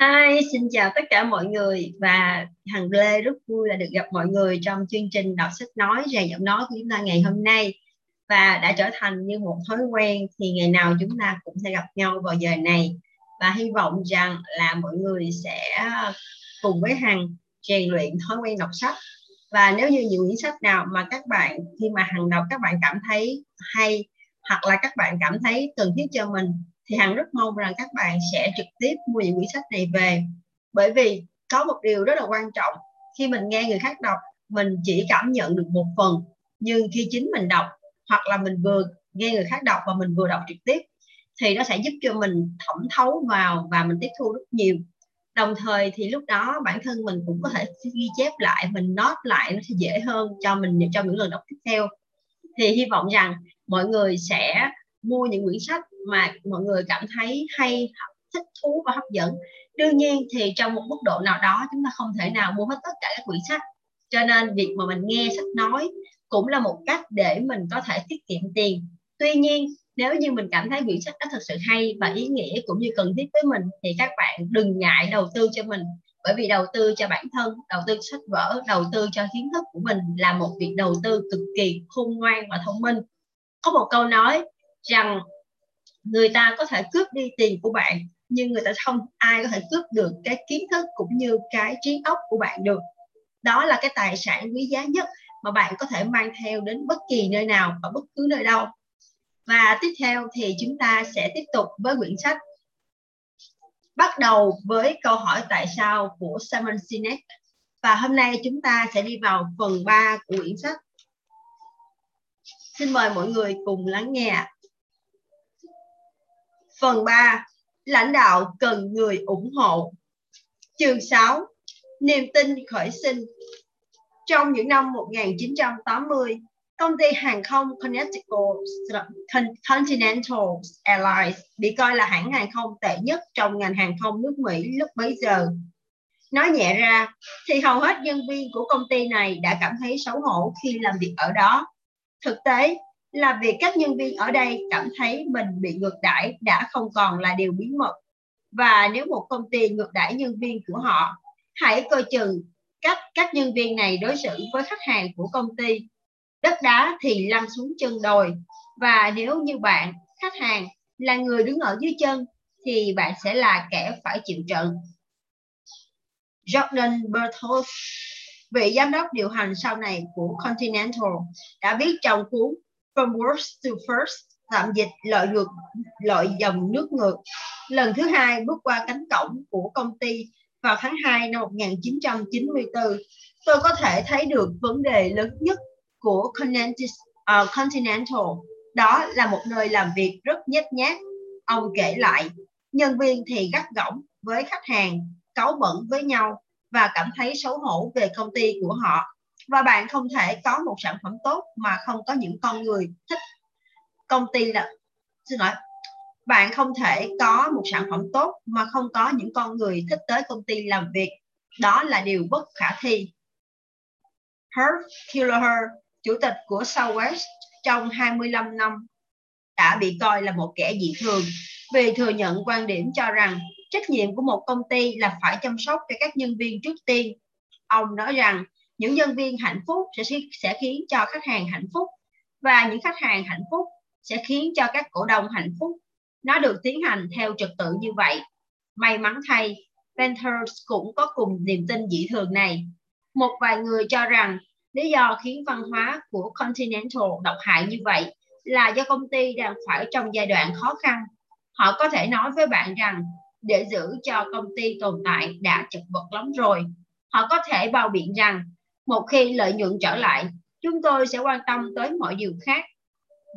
Hi, xin chào tất cả mọi người và Hằng Lê rất vui là được gặp mọi người trong chương trình đọc sách nói rèn giọng nói của chúng ta ngày hôm nay. Và đã trở thành như một thói quen thì ngày nào chúng ta cũng sẽ gặp nhau vào giờ này. Và hy vọng rằng là mọi người sẽ cùng với Hằng rèn luyện thói quen đọc sách. Và nếu như những quyển sách nào mà các bạn khi mà Hằng đọc các bạn cảm thấy hay hoặc là các bạn cảm thấy cần thiết cho mình thì hằng rất mong rằng các bạn sẽ trực tiếp mua những quyển sách này về. Bởi vì có một điều rất là quan trọng. Khi mình nghe người khác đọc, mình chỉ cảm nhận được một phần. Nhưng khi chính mình đọc, hoặc là mình vừa nghe người khác đọc và mình vừa đọc trực tiếp, thì nó sẽ giúp cho mình thẩm thấu vào và mình tiếp thu rất nhiều. Đồng thời thì lúc đó bản thân mình cũng có thể ghi chép lại, mình note lại nó sẽ dễ hơn cho mình, cho những lần đọc tiếp theo. Thì hy vọng rằng mọi người sẽ mua những quyển sách mà mọi người cảm thấy hay, thích thú và hấp dẫn. Đương nhiên thì trong một mức độ nào đó chúng ta không thể nào mua hết tất cả các quyển sách. Cho nên việc mà mình nghe sách nói cũng là một cách để mình có thể tiết kiệm tiền. Tuy nhiên, nếu như mình cảm thấy quyển sách đó thật sự hay và ý nghĩa cũng như cần thiết với mình, thì các bạn đừng ngại đầu tư cho mình. Bởi vì đầu tư cho bản thân, đầu tư sách vở, đầu tư cho kiến thức của mình là một việc đầu tư cực kỳ khôn ngoan và thông minh. Có một câu nói rằng người ta có thể cướp đi tiền của bạn, nhưng người ta không ai có thể cướp được cái kiến thức cũng như cái trí óc của bạn được. Đó là cái tài sản quý giá nhất mà bạn có thể mang theo đến bất kỳ nơi nào và bất cứ nơi đâu. Và tiếp theo thì chúng ta sẽ tiếp tục với quyển sách bắt đầu với câu hỏi tại sao của Simon Sinek. Và hôm nay chúng ta sẽ đi vào phần 3 của quyển sách. Xin mời mọi người cùng lắng nghe Phần 3. Lãnh đạo cần người ủng hộ. Chương 6. Niềm tin khởi sinh. Trong những năm 1980, công ty hàng không Continental Airlines bị coi là hãng hàng không tệ nhất trong ngành hàng không nước Mỹ lúc bấy giờ. Nói nhẹ ra, thì hầu hết nhân viên của công ty này đã cảm thấy xấu hổ khi làm việc ở đó. Thực tế, là việc các nhân viên ở đây cảm thấy mình bị ngược đãi đã không còn là điều bí mật. Và nếu một công ty ngược đãi nhân viên của họ, hãy coi chừng cách các nhân viên này đối xử với khách hàng của công ty. Đất đá thì lăn xuống chân đồi. Và nếu như bạn, khách hàng, là người đứng ở dưới chân, thì bạn sẽ là kẻ phải chịu trận. Jordan Berthold, vị giám đốc điều hành sau này của Continental, đã viết trong cuốn from worst to first, tạm dịch lợi ngược lợi dòng nước ngược. Lần thứ hai bước qua cánh cổng của công ty vào tháng 2 năm 1994 tôi có thể thấy được vấn đề lớn nhất của à, Continental. Đó là một nơi làm việc rất nhét nhát ông kể lại, nhân viên thì gắt gỏng với khách hàng, cáu bẩn với nhau và cảm thấy xấu hổ về công ty của họ và bạn không thể có một sản phẩm tốt mà không có những con người thích. Công ty là, xin lỗi, bạn không thể có một sản phẩm tốt mà không có những con người thích tới công ty làm việc. Đó là điều bất khả thi. Herb Kelleher chủ tịch của Southwest, trong 25 năm đã bị coi là một kẻ dị thường. Vì thừa nhận quan điểm cho rằng trách nhiệm của một công ty là phải chăm sóc cho các nhân viên trước tiên. Ông nói rằng những nhân viên hạnh phúc sẽ sẽ khiến cho khách hàng hạnh phúc và những khách hàng hạnh phúc sẽ khiến cho các cổ đông hạnh phúc. Nó được tiến hành theo trật tự như vậy. May mắn thay Venters cũng có cùng niềm tin dị thường này. Một vài người cho rằng lý do khiến văn hóa của Continental độc hại như vậy là do công ty đang phải trong giai đoạn khó khăn. Họ có thể nói với bạn rằng để giữ cho công ty tồn tại đã chật vật lắm rồi. Họ có thể bao biện rằng một khi lợi nhuận trở lại, chúng tôi sẽ quan tâm tới mọi điều khác.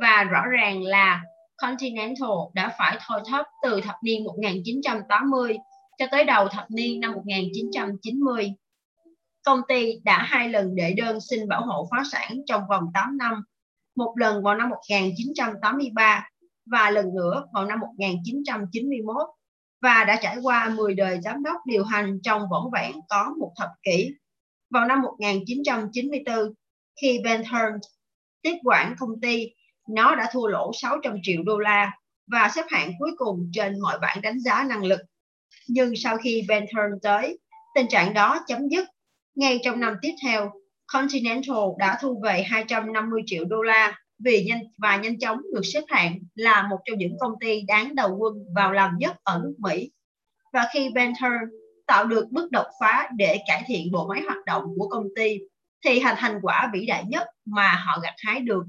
Và rõ ràng là Continental đã phải thôi thóp từ thập niên 1980 cho tới đầu thập niên năm 1990. Công ty đã hai lần đệ đơn xin bảo hộ phá sản trong vòng 8 năm, một lần vào năm 1983 và lần nữa vào năm 1991 và đã trải qua 10 đời giám đốc điều hành trong vỏn vẹn có một thập kỷ vào năm 1994 khi Ben tiếp quản công ty, nó đã thua lỗ 600 triệu đô la và xếp hạng cuối cùng trên mọi bảng đánh giá năng lực. Nhưng sau khi Bentham tới, tình trạng đó chấm dứt. Ngay trong năm tiếp theo, Continental đã thu về 250 triệu đô la vì nhanh và nhanh chóng được xếp hạng là một trong những công ty đáng đầu quân vào làm nhất ở nước Mỹ. Và khi Bentham tạo được bước đột phá để cải thiện bộ máy hoạt động của công ty, thì thành thành quả vĩ đại nhất mà họ gặt hái được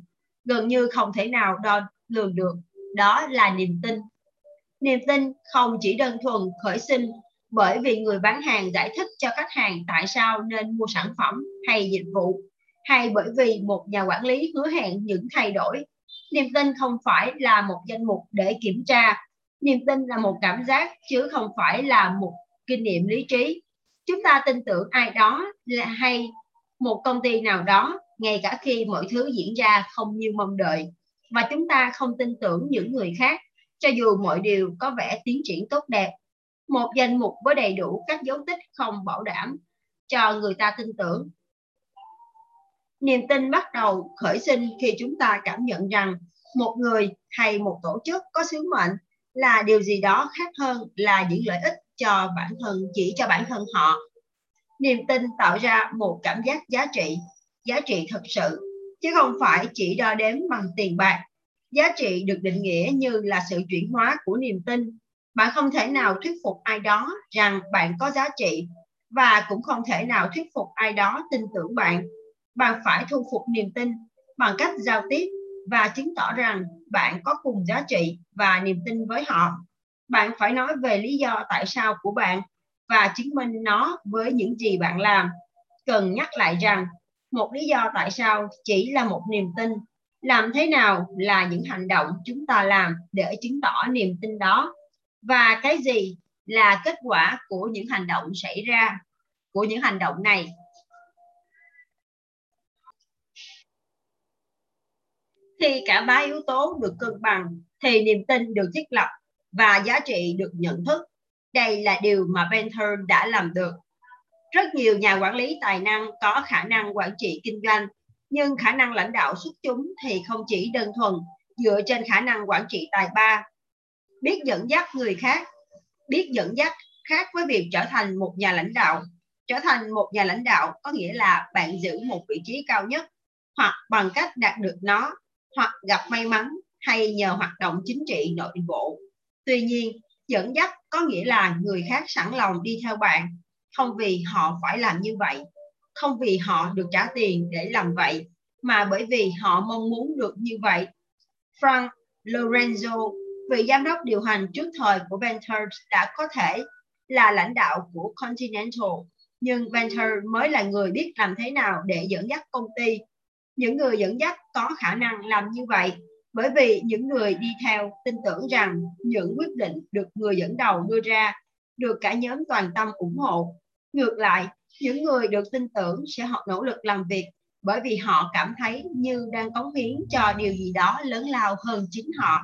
gần như không thể nào đo lường được, đó là niềm tin. Niềm tin không chỉ đơn thuần khởi sinh bởi vì người bán hàng giải thích cho khách hàng tại sao nên mua sản phẩm hay dịch vụ hay bởi vì một nhà quản lý hứa hẹn những thay đổi. Niềm tin không phải là một danh mục để kiểm tra, niềm tin là một cảm giác chứ không phải là một kinh nghiệm lý trí. Chúng ta tin tưởng ai đó là hay, một công ty nào đó, ngay cả khi mọi thứ diễn ra không như mong đợi. Và chúng ta không tin tưởng những người khác, cho dù mọi điều có vẻ tiến triển tốt đẹp. Một danh mục với đầy đủ các dấu tích không bảo đảm cho người ta tin tưởng. Niềm tin bắt đầu khởi sinh khi chúng ta cảm nhận rằng một người hay một tổ chức có sứ mệnh là điều gì đó khác hơn là những lợi ích cho bản thân, chỉ cho bản thân họ. Niềm tin tạo ra một cảm giác giá trị giá trị thực sự, chứ không phải chỉ đo đếm bằng tiền bạc. Giá trị được định nghĩa như là sự chuyển hóa của niềm tin bạn không thể nào thuyết phục ai đó rằng bạn có giá trị, và cũng không thể nào thuyết phục ai đó tin tưởng bạn. Bạn phải thu phục niềm tin bằng cách giao tiếp và chứng tỏ rằng bạn có cùng giá trị và niềm tin với họ bạn phải nói về lý do tại sao của bạn và chứng minh nó với những gì bạn làm. Cần nhắc lại rằng, một lý do tại sao chỉ là một niềm tin. Làm thế nào là những hành động chúng ta làm để chứng tỏ niềm tin đó? Và cái gì là kết quả của những hành động xảy ra, của những hành động này? Khi cả ba yếu tố được cân bằng, thì niềm tin được thiết lập và giá trị được nhận thức. Đây là điều mà Bentham đã làm được. Rất nhiều nhà quản lý tài năng có khả năng quản trị kinh doanh, nhưng khả năng lãnh đạo xuất chúng thì không chỉ đơn thuần dựa trên khả năng quản trị tài ba. Biết dẫn dắt người khác, biết dẫn dắt khác với việc trở thành một nhà lãnh đạo. Trở thành một nhà lãnh đạo có nghĩa là bạn giữ một vị trí cao nhất, hoặc bằng cách đạt được nó, hoặc gặp may mắn hay nhờ hoạt động chính trị nội bộ tuy nhiên, dẫn dắt có nghĩa là người khác sẵn lòng đi theo bạn. Không vì họ phải làm như vậy. Không vì họ được trả tiền để làm vậy, mà bởi vì họ mong muốn được như vậy. Frank Lorenzo, vị giám đốc điều hành trước thời của Venture đã có thể là lãnh đạo của Continental. Nhưng Venture mới là người biết làm thế nào để dẫn dắt công ty. Những người dẫn dắt có khả năng làm như vậy bởi vì những người đi theo tin tưởng rằng những quyết định được người dẫn đầu đưa ra được cả nhóm toàn tâm ủng hộ. Ngược lại, những người được tin tưởng sẽ họ nỗ lực làm việc bởi vì họ cảm thấy như đang cống hiến cho điều gì đó lớn lao hơn chính họ.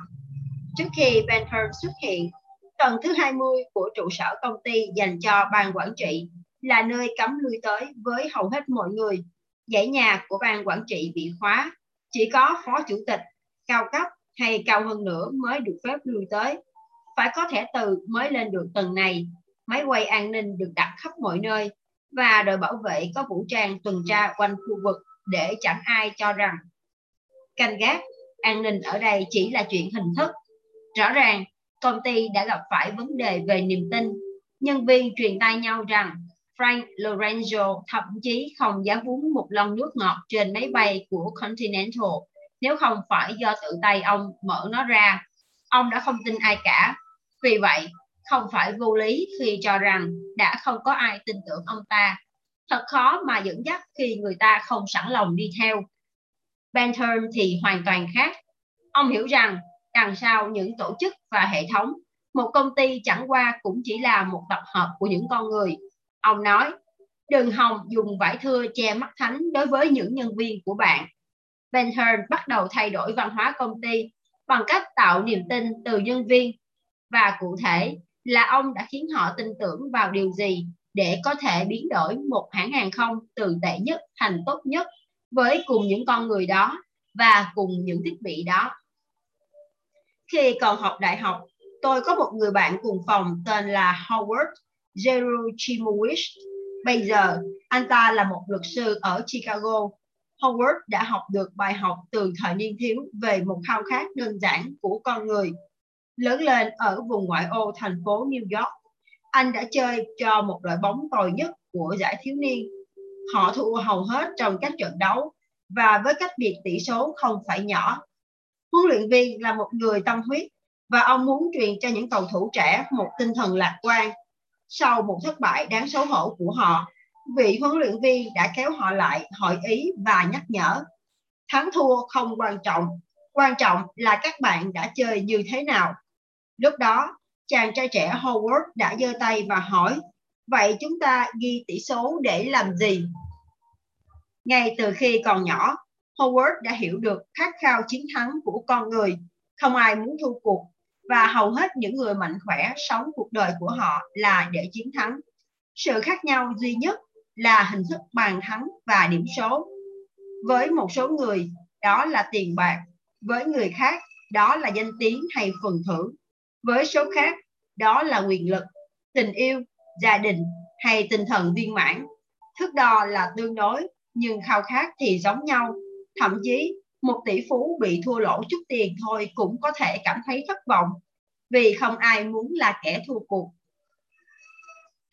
Trước khi Bentham xuất hiện, tầng thứ 20 của trụ sở công ty dành cho ban quản trị là nơi cấm lui tới với hầu hết mọi người. Dãy nhà của ban quản trị bị khóa, chỉ có phó chủ tịch cao cấp hay cao hơn nữa mới được phép lui tới. Phải có thẻ từ mới lên được tầng này. Máy quay an ninh được đặt khắp mọi nơi. Và đội bảo vệ có vũ trang tuần tra quanh khu vực để chẳng ai cho rằng. Canh gác, an ninh ở đây chỉ là chuyện hình thức. Rõ ràng, công ty đã gặp phải vấn đề về niềm tin. Nhân viên truyền tay nhau rằng Frank Lorenzo thậm chí không dám uống một lon nước ngọt trên máy bay của Continental nếu không phải do tự tay ông mở nó ra. Ông đã không tin ai cả. Vì vậy, không phải vô lý khi cho rằng đã không có ai tin tưởng ông ta. Thật khó mà dẫn dắt khi người ta không sẵn lòng đi theo. Bentham thì hoàn toàn khác. Ông hiểu rằng đằng sau những tổ chức và hệ thống, một công ty chẳng qua cũng chỉ là một tập hợp của những con người. Ông nói, đừng hòng dùng vải thưa che mắt thánh đối với những nhân viên của bạn. Bentham bắt đầu thay đổi văn hóa công ty bằng cách tạo niềm tin từ nhân viên và cụ thể là ông đã khiến họ tin tưởng vào điều gì để có thể biến đổi một hãng hàng không từ tệ nhất thành tốt nhất với cùng những con người đó và cùng những thiết bị đó. Khi còn học đại học, Tôi có một người bạn cùng phòng tên là Howard Jerochimowicz. Bây giờ, anh ta là một luật sư ở Chicago. Howard đã học được bài học từ thời niên thiếu về một khao khát đơn giản của con người. Lớn lên ở vùng ngoại ô thành phố New York, anh đã chơi cho một đội bóng tồi nhất của giải thiếu niên. Họ thua hầu hết trong các trận đấu và với cách biệt tỷ số không phải nhỏ. Huấn luyện viên là một người tâm huyết và ông muốn truyền cho những cầu thủ trẻ một tinh thần lạc quan. Sau một thất bại đáng xấu hổ của họ, vị huấn luyện viên đã kéo họ lại hỏi ý và nhắc nhở. Thắng thua không quan trọng, quan trọng là các bạn đã chơi như thế nào. Lúc đó, chàng trai trẻ Howard đã giơ tay và hỏi, vậy chúng ta ghi tỷ số để làm gì? Ngay từ khi còn nhỏ, Howard đã hiểu được khát khao chiến thắng của con người. Không ai muốn thua cuộc và hầu hết những người mạnh khỏe sống cuộc đời của họ là để chiến thắng. Sự khác nhau duy nhất là hình thức bàn thắng và điểm số. Với một số người, đó là tiền bạc. Với người khác, đó là danh tiếng hay phần thưởng. Với số khác, đó là quyền lực, tình yêu, gia đình hay tinh thần viên mãn. Thước đo là tương đối, nhưng khao khát thì giống nhau. Thậm chí, một tỷ phú bị thua lỗ chút tiền thôi cũng có thể cảm thấy thất vọng vì không ai muốn là kẻ thua cuộc.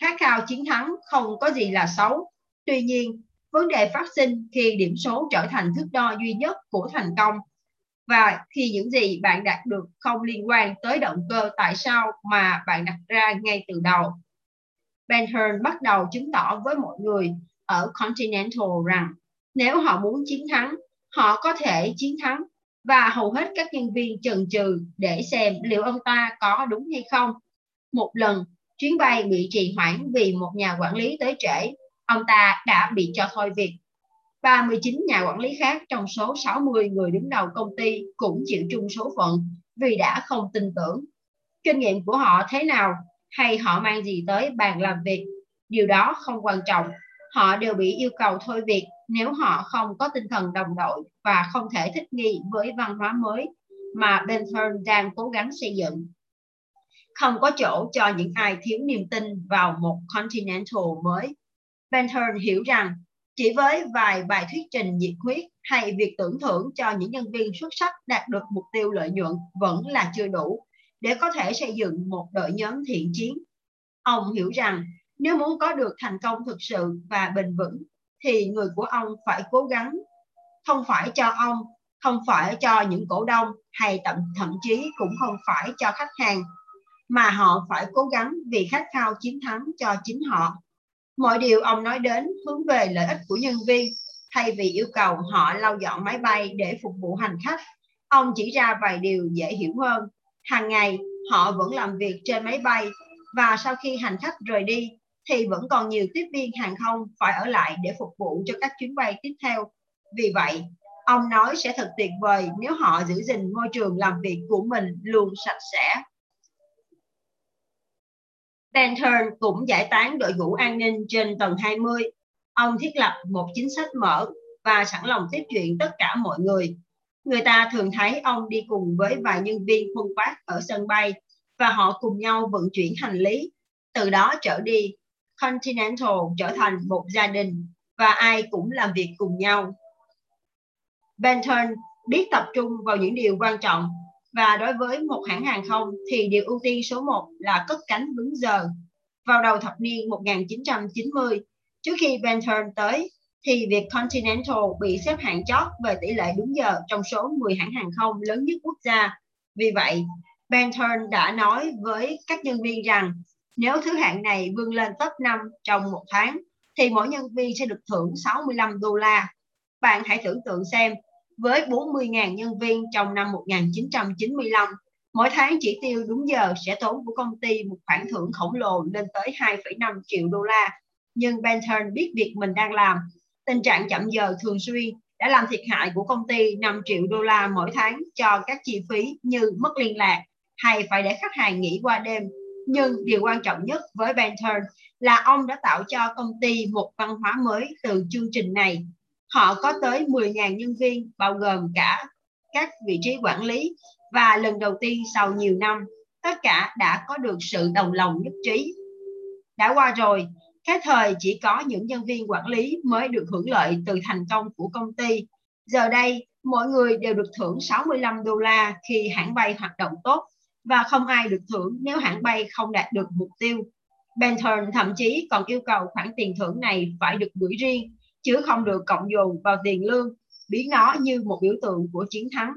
Khát khao chiến thắng không có gì là xấu. Tuy nhiên, vấn đề phát sinh khi điểm số trở thành thước đo duy nhất của thành công và khi những gì bạn đạt được không liên quan tới động cơ tại sao mà bạn đặt ra ngay từ đầu. Ben Hearn bắt đầu chứng tỏ với mọi người ở Continental rằng nếu họ muốn chiến thắng, họ có thể chiến thắng và hầu hết các nhân viên chần chừ để xem liệu ông ta có đúng hay không. Một lần, chuyến bay bị trì hoãn vì một nhà quản lý tới trễ, ông ta đã bị cho thôi việc. 39 nhà quản lý khác trong số 60 người đứng đầu công ty cũng chịu chung số phận vì đã không tin tưởng. Kinh nghiệm của họ thế nào hay họ mang gì tới bàn làm việc, điều đó không quan trọng. Họ đều bị yêu cầu thôi việc nếu họ không có tinh thần đồng đội và không thể thích nghi với văn hóa mới mà Bentham đang cố gắng xây dựng. Không có chỗ cho những ai thiếu niềm tin vào một Continental mới. Benton hiểu rằng chỉ với vài bài thuyết trình nhiệt huyết hay việc tưởng thưởng cho những nhân viên xuất sắc đạt được mục tiêu lợi nhuận vẫn là chưa đủ để có thể xây dựng một đội nhóm thiện chiến. Ông hiểu rằng nếu muốn có được thành công thực sự và bền vững thì người của ông phải cố gắng không phải cho ông, không phải cho những cổ đông hay thậm thậm chí cũng không phải cho khách hàng mà họ phải cố gắng vì khát khao chiến thắng cho chính họ mọi điều ông nói đến hướng về lợi ích của nhân viên thay vì yêu cầu họ lau dọn máy bay để phục vụ hành khách ông chỉ ra vài điều dễ hiểu hơn hàng ngày họ vẫn làm việc trên máy bay và sau khi hành khách rời đi thì vẫn còn nhiều tiếp viên hàng không phải ở lại để phục vụ cho các chuyến bay tiếp theo. Vì vậy, ông nói sẽ thật tuyệt vời nếu họ giữ gìn môi trường làm việc của mình luôn sạch sẽ. Bentham cũng giải tán đội ngũ an ninh trên tầng 20. Ông thiết lập một chính sách mở và sẵn lòng tiếp chuyện tất cả mọi người. Người ta thường thấy ông đi cùng với vài nhân viên quân phát ở sân bay và họ cùng nhau vận chuyển hành lý. Từ đó trở đi, Continental trở thành một gia đình và ai cũng làm việc cùng nhau. Benton biết tập trung vào những điều quan trọng và đối với một hãng hàng không thì điều ưu tiên số 1 là cất cánh đúng giờ. Vào đầu thập niên 1990, trước khi Benton tới, thì việc Continental bị xếp hạng chót về tỷ lệ đúng giờ trong số 10 hãng hàng không lớn nhất quốc gia. Vì vậy, Benton đã nói với các nhân viên rằng nếu thứ hạng này vươn lên top 5 trong một tháng, thì mỗi nhân viên sẽ được thưởng 65 đô la. Bạn hãy tưởng tượng xem, với 40.000 nhân viên trong năm 1995, mỗi tháng chỉ tiêu đúng giờ sẽ tốn của công ty một khoản thưởng khổng lồ lên tới 2,5 triệu đô la. Nhưng Benton biết việc mình đang làm. Tình trạng chậm giờ thường xuyên đã làm thiệt hại của công ty 5 triệu đô la mỗi tháng cho các chi phí như mất liên lạc hay phải để khách hàng nghỉ qua đêm nhưng điều quan trọng nhất với Benton là ông đã tạo cho công ty một văn hóa mới từ chương trình này. Họ có tới 10.000 nhân viên bao gồm cả các vị trí quản lý và lần đầu tiên sau nhiều năm, tất cả đã có được sự đồng lòng nhất trí. Đã qua rồi, cái thời chỉ có những nhân viên quản lý mới được hưởng lợi từ thành công của công ty. Giờ đây, mọi người đều được thưởng 65 đô la khi hãng bay hoạt động tốt và không ai được thưởng nếu hãng bay không đạt được mục tiêu. Benton thậm chí còn yêu cầu khoản tiền thưởng này phải được gửi riêng, chứ không được cộng dồn vào tiền lương, biến nó như một biểu tượng của chiến thắng.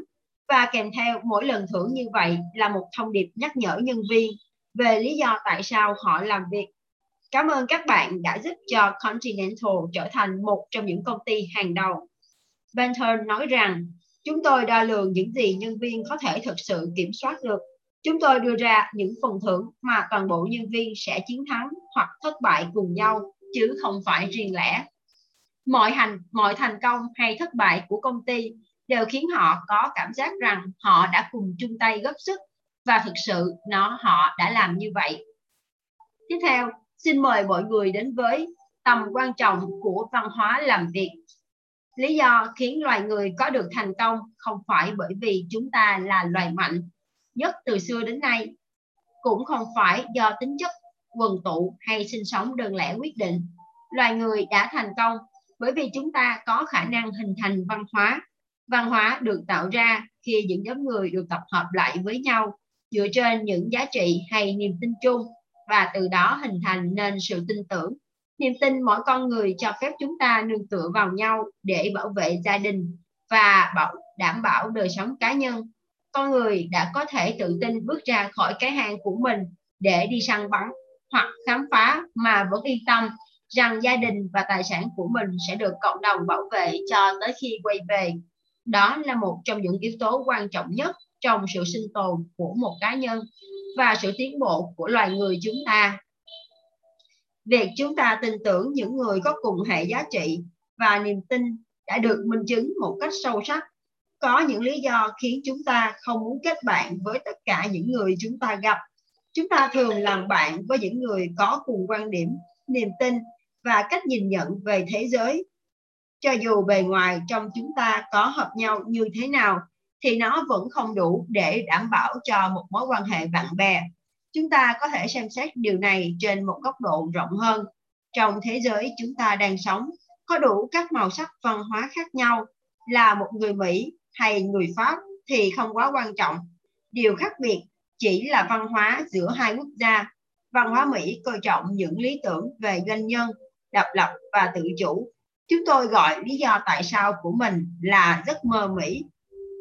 Và kèm theo mỗi lần thưởng như vậy là một thông điệp nhắc nhở nhân viên về lý do tại sao họ làm việc. Cảm ơn các bạn đã giúp cho Continental trở thành một trong những công ty hàng đầu. Benton nói rằng, chúng tôi đo lường những gì nhân viên có thể thực sự kiểm soát được Chúng tôi đưa ra những phần thưởng mà toàn bộ nhân viên sẽ chiến thắng hoặc thất bại cùng nhau, chứ không phải riêng lẻ. Mọi hành, mọi thành công hay thất bại của công ty đều khiến họ có cảm giác rằng họ đã cùng chung tay góp sức và thực sự nó họ đã làm như vậy. Tiếp theo, xin mời mọi người đến với tầm quan trọng của văn hóa làm việc. Lý do khiến loài người có được thành công không phải bởi vì chúng ta là loài mạnh nhất từ xưa đến nay cũng không phải do tính chất quần tụ hay sinh sống đơn lẻ quyết định. Loài người đã thành công bởi vì chúng ta có khả năng hình thành văn hóa. Văn hóa được tạo ra khi những nhóm người được tập hợp lại với nhau, dựa trên những giá trị hay niềm tin chung, và từ đó hình thành nên sự tin tưởng. Niềm tin mỗi con người cho phép chúng ta nương tựa vào nhau để bảo vệ gia đình và bảo, đảm bảo đời sống cá nhân con người đã có thể tự tin bước ra khỏi cái hang của mình để đi săn bắn hoặc khám phá mà vẫn yên tâm rằng gia đình và tài sản của mình sẽ được cộng đồng bảo vệ cho tới khi quay về. Đó là một trong những yếu tố quan trọng nhất trong sự sinh tồn của một cá nhân và sự tiến bộ của loài người chúng ta. Việc chúng ta tin tưởng những người có cùng hệ giá trị và niềm tin đã được minh chứng một cách sâu sắc có những lý do khiến chúng ta không muốn kết bạn với tất cả những người chúng ta gặp chúng ta thường làm bạn với những người có cùng quan điểm, niềm tin và cách nhìn nhận về thế giới cho dù bề ngoài trong chúng ta có hợp nhau như thế nào thì nó vẫn không đủ để đảm bảo cho một mối quan hệ bạn bè chúng ta có thể xem xét điều này trên một góc độ rộng hơn trong thế giới chúng ta đang sống có đủ các màu sắc văn hóa khác nhau là một người mỹ hay người Pháp thì không quá quan trọng. Điều khác biệt chỉ là văn hóa giữa hai quốc gia. Văn hóa Mỹ coi trọng những lý tưởng về doanh nhân, độc lập và tự chủ. Chúng tôi gọi lý do tại sao của mình là giấc mơ Mỹ.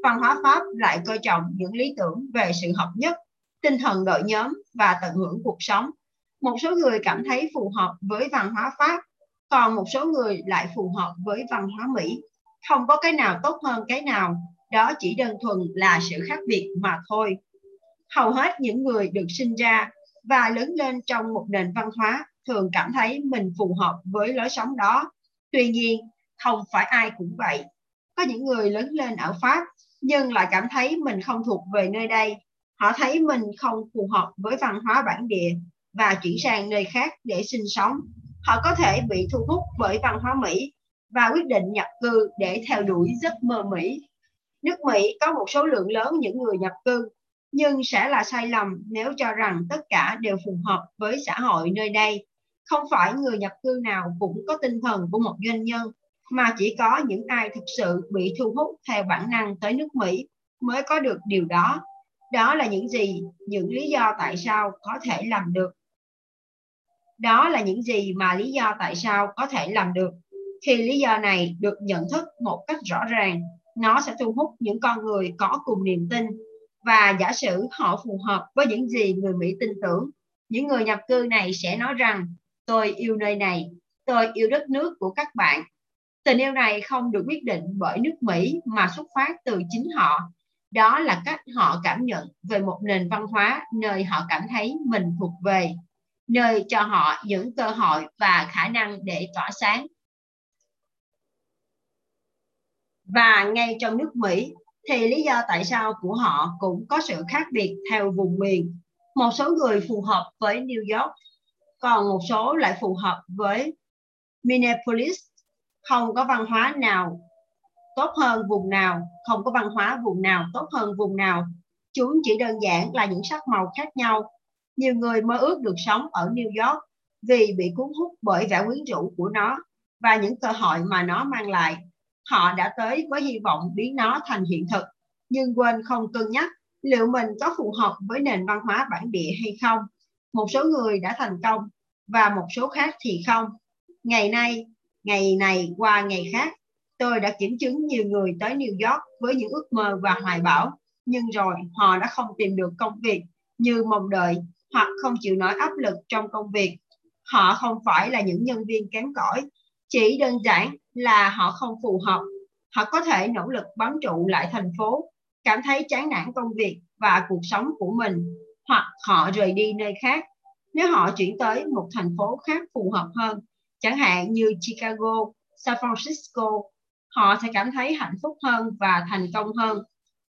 Văn hóa Pháp lại coi trọng những lý tưởng về sự hợp nhất, tinh thần đội nhóm và tận hưởng cuộc sống. Một số người cảm thấy phù hợp với văn hóa Pháp, còn một số người lại phù hợp với văn hóa Mỹ không có cái nào tốt hơn cái nào đó chỉ đơn thuần là sự khác biệt mà thôi hầu hết những người được sinh ra và lớn lên trong một nền văn hóa thường cảm thấy mình phù hợp với lối sống đó tuy nhiên không phải ai cũng vậy có những người lớn lên ở pháp nhưng lại cảm thấy mình không thuộc về nơi đây họ thấy mình không phù hợp với văn hóa bản địa và chuyển sang nơi khác để sinh sống họ có thể bị thu hút bởi văn hóa mỹ và quyết định nhập cư để theo đuổi giấc mơ Mỹ. Nước Mỹ có một số lượng lớn những người nhập cư, nhưng sẽ là sai lầm nếu cho rằng tất cả đều phù hợp với xã hội nơi đây. Không phải người nhập cư nào cũng có tinh thần của một doanh nhân, mà chỉ có những ai thực sự bị thu hút theo bản năng tới nước Mỹ mới có được điều đó. Đó là những gì, những lý do tại sao có thể làm được. Đó là những gì mà lý do tại sao có thể làm được khi lý do này được nhận thức một cách rõ ràng, nó sẽ thu hút những con người có cùng niềm tin và giả sử họ phù hợp với những gì người Mỹ tin tưởng. Những người nhập cư này sẽ nói rằng tôi yêu nơi này, tôi yêu đất nước của các bạn. Tình yêu này không được quyết định bởi nước Mỹ mà xuất phát từ chính họ. Đó là cách họ cảm nhận về một nền văn hóa nơi họ cảm thấy mình thuộc về, nơi cho họ những cơ hội và khả năng để tỏa sáng và ngay trong nước Mỹ thì lý do tại sao của họ cũng có sự khác biệt theo vùng miền. Một số người phù hợp với New York, còn một số lại phù hợp với Minneapolis. Không có văn hóa nào tốt hơn vùng nào, không có văn hóa vùng nào tốt hơn vùng nào. Chúng chỉ đơn giản là những sắc màu khác nhau. Nhiều người mơ ước được sống ở New York vì bị cuốn hút bởi vẻ quyến rũ của nó và những cơ hội mà nó mang lại. Họ đã tới với hy vọng biến nó thành hiện thực, nhưng quên không cân nhắc liệu mình có phù hợp với nền văn hóa bản địa hay không. Một số người đã thành công và một số khác thì không. Ngày nay, ngày này qua ngày khác, tôi đã kiểm chứng nhiều người tới New York với những ước mơ và hoài bão, nhưng rồi họ đã không tìm được công việc như mong đợi hoặc không chịu nổi áp lực trong công việc. Họ không phải là những nhân viên kém cỏi, chỉ đơn giản là họ không phù hợp. Họ có thể nỗ lực bám trụ lại thành phố, cảm thấy chán nản công việc và cuộc sống của mình, hoặc họ rời đi nơi khác nếu họ chuyển tới một thành phố khác phù hợp hơn, chẳng hạn như Chicago, San Francisco, họ sẽ cảm thấy hạnh phúc hơn và thành công hơn.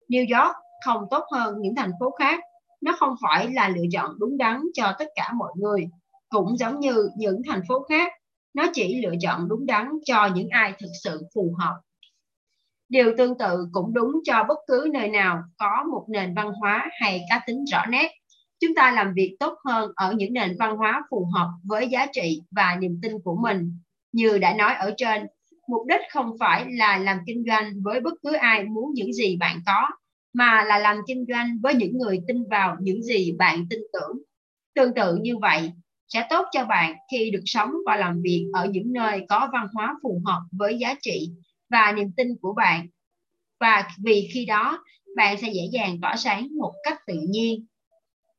New York không tốt hơn những thành phố khác, nó không phải là lựa chọn đúng đắn cho tất cả mọi người, cũng giống như những thành phố khác, nó chỉ lựa chọn đúng đắn cho những ai thực sự phù hợp. Điều tương tự cũng đúng cho bất cứ nơi nào có một nền văn hóa hay cá tính rõ nét chúng ta làm việc tốt hơn ở những nền văn hóa phù hợp với giá trị và niềm tin của mình. Như đã nói ở trên, mục đích không phải là làm kinh doanh với bất cứ ai muốn những gì bạn có, mà là làm kinh doanh với những người tin vào những gì bạn tin tưởng. Tương tự như vậy, sẽ tốt cho bạn khi được sống và làm việc ở những nơi có văn hóa phù hợp với giá trị và niềm tin của bạn. Và vì khi đó, bạn sẽ dễ dàng tỏa sáng một cách tự nhiên.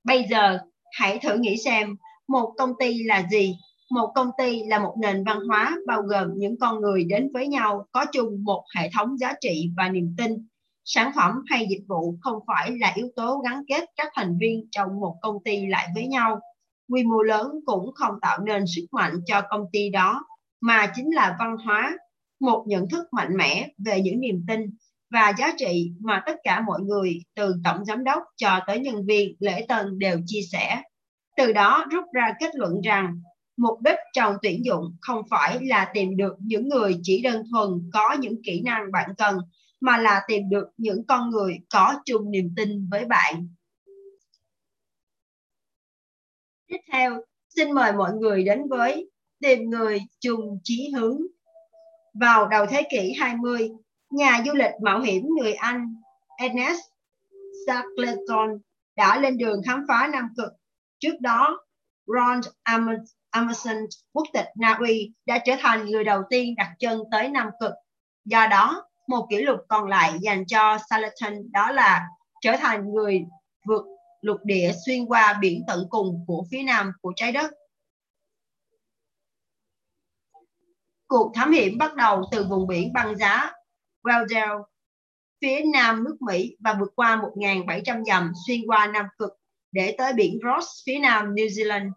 Bây giờ, hãy thử nghĩ xem một công ty là gì? Một công ty là một nền văn hóa bao gồm những con người đến với nhau có chung một hệ thống giá trị và niềm tin. Sản phẩm hay dịch vụ không phải là yếu tố gắn kết các thành viên trong một công ty lại với nhau. Quy mô lớn cũng không tạo nên sức mạnh cho công ty đó, mà chính là văn hóa, một nhận thức mạnh mẽ về những niềm tin và giá trị mà tất cả mọi người từ tổng giám đốc cho tới nhân viên lễ tân đều chia sẻ. Từ đó rút ra kết luận rằng mục đích trong tuyển dụng không phải là tìm được những người chỉ đơn thuần có những kỹ năng bạn cần mà là tìm được những con người có chung niềm tin với bạn. Tiếp theo, xin mời mọi người đến với tìm người chung chí hướng. Vào đầu thế kỷ 20, nhà du lịch mạo hiểm người Anh Ernest Shackleton đã lên đường khám phá Nam Cực. Trước đó, Ron Amundsen quốc tịch Na Uy, đã trở thành người đầu tiên đặt chân tới Nam Cực. Do đó, một kỷ lục còn lại dành cho Shackleton đó là trở thành người vượt lục địa xuyên qua biển tận cùng của phía nam của trái đất. Cuộc thám hiểm bắt đầu từ vùng biển băng giá Weldale phía nam nước Mỹ và vượt qua 1.700 dặm xuyên qua Nam Cực để tới biển Ross phía nam New Zealand.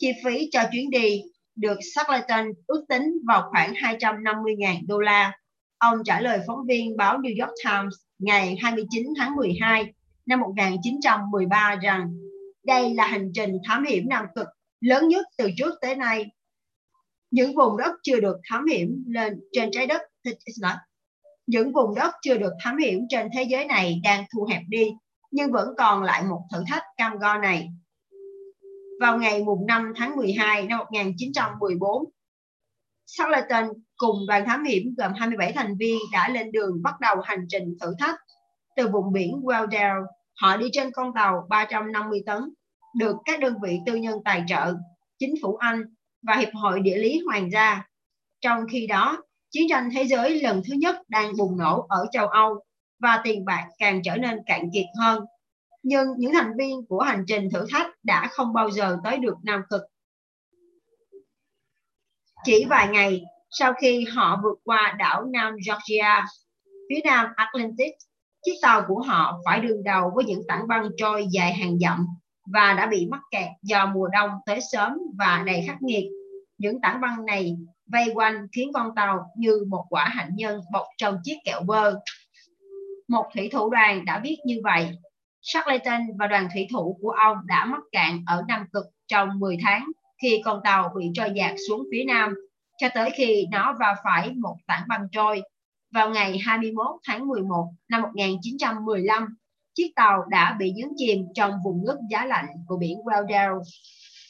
Chi phí cho chuyến đi được Shackleton ước tính vào khoảng 250.000 đô la. Ông trả lời phóng viên báo New York Times ngày 29 tháng 12 năm 1913 rằng đây là hành trình thám hiểm Nam Cực lớn nhất từ trước tới nay. Những vùng đất chưa được thám hiểm lên trên trái đất những vùng đất chưa được thám hiểm trên thế giới này đang thu hẹp đi, nhưng vẫn còn lại một thử thách cam go này. Vào ngày mùng 5 tháng 12 năm 1914, Shackleton cùng đoàn thám hiểm gồm 27 thành viên đã lên đường bắt đầu hành trình thử thách. Từ vùng biển Weddell, họ đi trên con tàu 350 tấn, được các đơn vị tư nhân tài trợ, chính phủ Anh và Hiệp hội Địa lý Hoàng gia. Trong khi đó, chiến tranh thế giới lần thứ nhất đang bùng nổ ở châu Âu và tiền bạc càng trở nên cạn kiệt hơn. Nhưng những thành viên của hành trình thử thách đã không bao giờ tới được Nam Cực. Chỉ vài ngày sau khi họ vượt qua đảo Nam Georgia, phía nam Atlantic, chiếc tàu của họ phải đương đầu với những tảng băng trôi dài hàng dặm và đã bị mắc kẹt do mùa đông tới sớm và đầy khắc nghiệt. Những tảng băng này vây quanh khiến con tàu như một quả hạnh nhân bọc trong chiếc kẹo bơ. Một thủy thủ đoàn đã viết như vậy. Shackleton và đoàn thủy thủ của ông đã mắc cạn ở Nam Cực trong 10 tháng khi con tàu bị trôi dạt xuống phía Nam cho tới khi nó va phải một tảng băng trôi. Vào ngày 21 tháng 11 năm 1915, chiếc tàu đã bị nhấn chìm trong vùng nước giá lạnh của biển Weddell.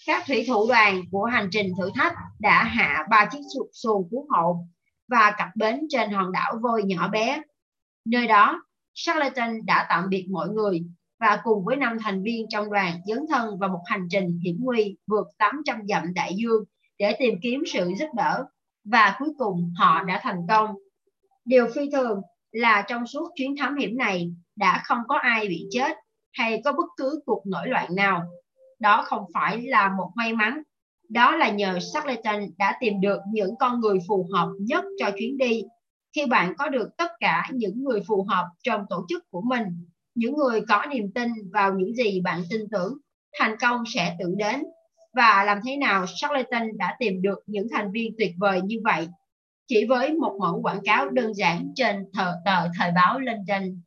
Các thủy thủ đoàn của hành trình thử thách đã hạ ba chiếc xuồng cứu hộ và cập bến trên hòn đảo vôi nhỏ bé. Nơi đó, Charlton đã tạm biệt mọi người và cùng với năm thành viên trong đoàn dấn thân vào một hành trình hiểm nguy vượt 800 dặm đại dương để tìm kiếm sự giúp đỡ và cuối cùng họ đã thành công. Điều phi thường là trong suốt chuyến thám hiểm này đã không có ai bị chết hay có bất cứ cuộc nổi loạn nào. Đó không phải là một may mắn, đó là nhờ Shackleton đã tìm được những con người phù hợp nhất cho chuyến đi. Khi bạn có được tất cả những người phù hợp trong tổ chức của mình, những người có niềm tin vào những gì bạn tin tưởng, thành công sẽ tự đến. Và làm thế nào Shackleton đã tìm được những thành viên tuyệt vời như vậy chỉ với một mẫu quảng cáo đơn giản trên tờ, tờ thời báo London.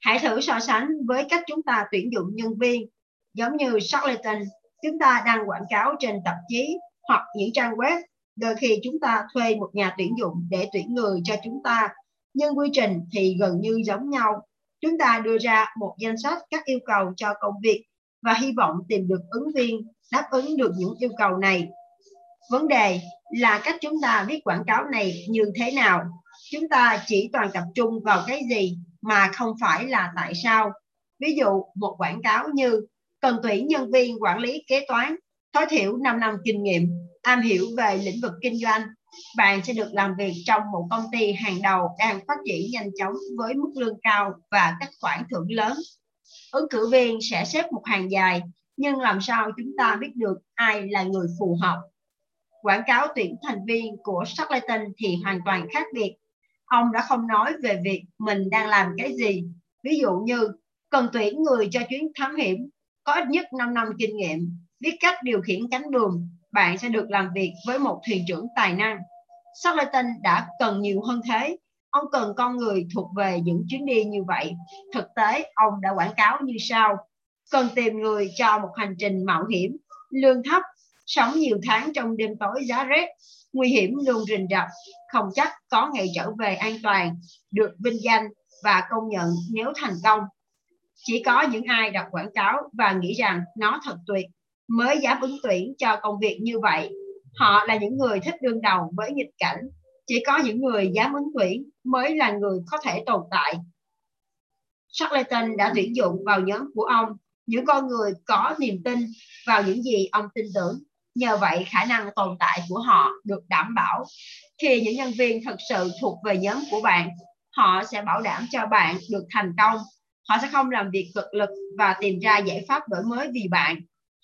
Hãy thử so sánh với cách chúng ta tuyển dụng nhân viên. Giống như charlatan chúng ta đang quảng cáo trên tạp chí hoặc những trang web. Đôi khi chúng ta thuê một nhà tuyển dụng để tuyển người cho chúng ta, nhưng quy trình thì gần như giống nhau. Chúng ta đưa ra một danh sách các yêu cầu cho công việc và hy vọng tìm được ứng viên đáp ứng được những yêu cầu này. Vấn đề là cách chúng ta viết quảng cáo này như thế nào. Chúng ta chỉ toàn tập trung vào cái gì mà không phải là tại sao. Ví dụ một quảng cáo như cần tuyển nhân viên quản lý kế toán, tối thiểu 5 năm kinh nghiệm, am hiểu về lĩnh vực kinh doanh. Bạn sẽ được làm việc trong một công ty hàng đầu đang phát triển nhanh chóng với mức lương cao và các khoản thưởng lớn. Ứng cử viên sẽ xếp một hàng dài, nhưng làm sao chúng ta biết được ai là người phù hợp quảng cáo tuyển thành viên của Charlatan thì hoàn toàn khác biệt. Ông đã không nói về việc mình đang làm cái gì. Ví dụ như cần tuyển người cho chuyến thám hiểm, có ít nhất 5 năm kinh nghiệm, biết cách điều khiển cánh buồm, bạn sẽ được làm việc với một thuyền trưởng tài năng. Shackleton đã cần nhiều hơn thế. Ông cần con người thuộc về những chuyến đi như vậy. Thực tế, ông đã quảng cáo như sau. Cần tìm người cho một hành trình mạo hiểm, lương thấp sống nhiều tháng trong đêm tối giá rét, nguy hiểm luôn rình rập, không chắc có ngày trở về an toàn, được vinh danh và công nhận nếu thành công. Chỉ có những ai đọc quảng cáo và nghĩ rằng nó thật tuyệt mới dám ứng tuyển cho công việc như vậy. Họ là những người thích đương đầu với nghịch cảnh. Chỉ có những người dám ứng tuyển mới là người có thể tồn tại. Shackleton đã tuyển dụng vào nhóm của ông những con người có niềm tin vào những gì ông tin tưởng Nhờ vậy khả năng tồn tại của họ được đảm bảo. Khi những nhân viên thực sự thuộc về nhóm của bạn, họ sẽ bảo đảm cho bạn được thành công. Họ sẽ không làm việc cực lực và tìm ra giải pháp đổi mới vì bạn.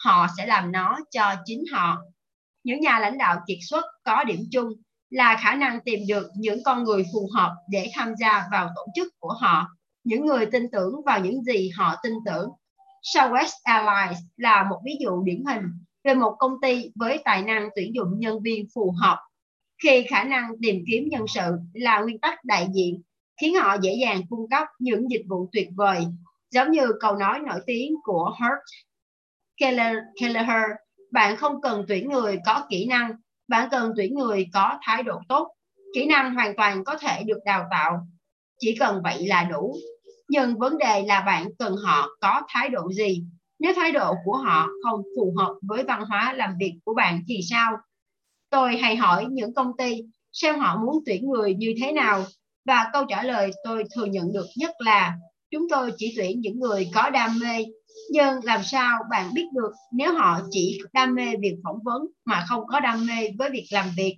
Họ sẽ làm nó cho chính họ. Những nhà lãnh đạo kiệt xuất có điểm chung là khả năng tìm được những con người phù hợp để tham gia vào tổ chức của họ, những người tin tưởng vào những gì họ tin tưởng. Southwest Airlines là một ví dụ điển hình về một công ty với tài năng tuyển dụng nhân viên phù hợp khi khả năng tìm kiếm nhân sự là nguyên tắc đại diện khiến họ dễ dàng cung cấp những dịch vụ tuyệt vời, giống như câu nói nổi tiếng của Hurt Kelleher, bạn không cần tuyển người có kỹ năng, bạn cần tuyển người có thái độ tốt. Kỹ năng hoàn toàn có thể được đào tạo, chỉ cần vậy là đủ. Nhưng vấn đề là bạn cần họ có thái độ gì? Nếu thái độ của họ không phù hợp với văn hóa làm việc của bạn thì sao? Tôi hay hỏi những công ty xem họ muốn tuyển người như thế nào và câu trả lời tôi thừa nhận được nhất là, chúng tôi chỉ tuyển những người có đam mê. Nhưng làm sao bạn biết được nếu họ chỉ đam mê việc phỏng vấn mà không có đam mê với việc làm việc?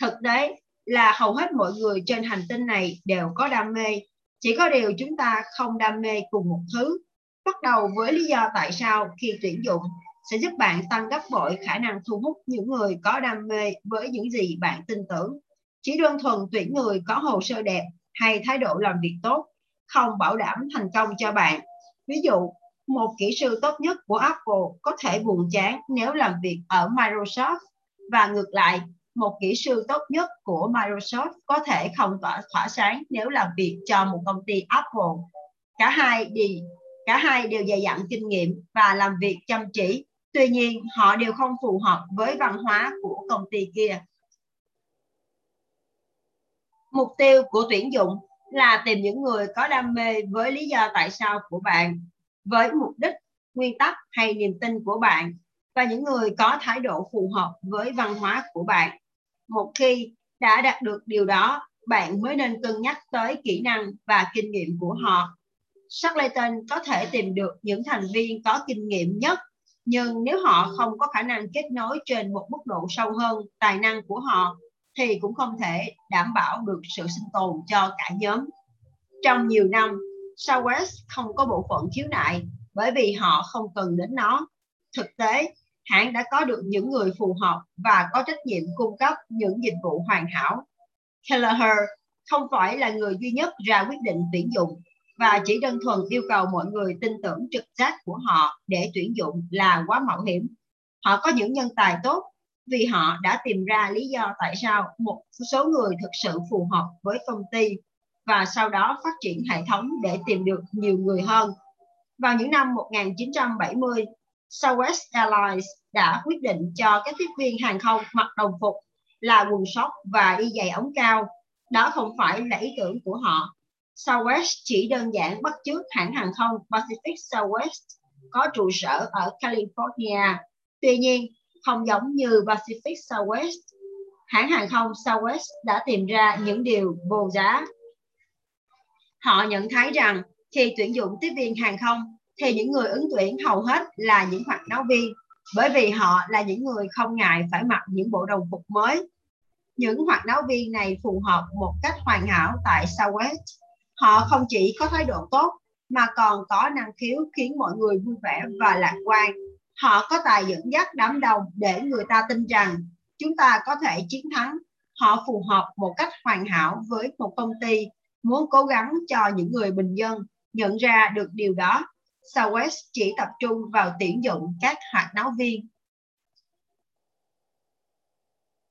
Thực tế là hầu hết mọi người trên hành tinh này đều có đam mê. Chỉ có điều chúng ta không đam mê cùng một thứ Bắt đầu với lý do tại sao khi tuyển dụng sẽ giúp bạn tăng gấp bội khả năng thu hút những người có đam mê với những gì bạn tin tưởng. Chỉ đơn thuần tuyển người có hồ sơ đẹp hay thái độ làm việc tốt không bảo đảm thành công cho bạn. Ví dụ, một kỹ sư tốt nhất của Apple có thể buồn chán nếu làm việc ở Microsoft và ngược lại, một kỹ sư tốt nhất của Microsoft có thể không tỏa thỏa sáng nếu làm việc cho một công ty Apple. Cả hai đi Cả hai đều dày dặn kinh nghiệm và làm việc chăm chỉ. Tuy nhiên, họ đều không phù hợp với văn hóa của công ty kia. Mục tiêu của tuyển dụng là tìm những người có đam mê với lý do tại sao của bạn, với mục đích, nguyên tắc hay niềm tin của bạn và những người có thái độ phù hợp với văn hóa của bạn. Một khi đã đạt được điều đó, bạn mới nên cân nhắc tới kỹ năng và kinh nghiệm của họ. Shackleton có thể tìm được những thành viên có kinh nghiệm nhất, nhưng nếu họ không có khả năng kết nối trên một mức độ sâu hơn tài năng của họ, thì cũng không thể đảm bảo được sự sinh tồn cho cả nhóm. Trong nhiều năm, Southwest không có bộ phận khiếu nại bởi vì họ không cần đến nó. Thực tế, hãng đã có được những người phù hợp và có trách nhiệm cung cấp những dịch vụ hoàn hảo. Kelleher không phải là người duy nhất ra quyết định tuyển dụng và chỉ đơn thuần yêu cầu mọi người tin tưởng trực giác của họ để tuyển dụng là quá mạo hiểm. Họ có những nhân tài tốt vì họ đã tìm ra lý do tại sao một số người thực sự phù hợp với công ty và sau đó phát triển hệ thống để tìm được nhiều người hơn. Vào những năm 1970, Southwest Airlines đã quyết định cho các tiếp viên hàng không mặc đồng phục là quần sóc và đi giày ống cao. Đó không phải là ý tưởng của họ. Southwest chỉ đơn giản bắt chước hãng hàng không Pacific Southwest có trụ sở ở California. Tuy nhiên, không giống như Pacific Southwest, hãng hàng không Southwest đã tìm ra những điều vô giá. Họ nhận thấy rằng khi tuyển dụng tiếp viên hàng không thì những người ứng tuyển hầu hết là những hoạt náo viên bởi vì họ là những người không ngại phải mặc những bộ đồng phục mới. Những hoạt náo viên này phù hợp một cách hoàn hảo tại Southwest. Họ không chỉ có thái độ tốt mà còn có năng khiếu khiến mọi người vui vẻ và lạc quan. Họ có tài dẫn dắt đám đông để người ta tin rằng chúng ta có thể chiến thắng. Họ phù hợp một cách hoàn hảo với một công ty muốn cố gắng cho những người bình dân nhận ra được điều đó Southwest chỉ tập trung vào tuyển dụng các hoạt náo viên.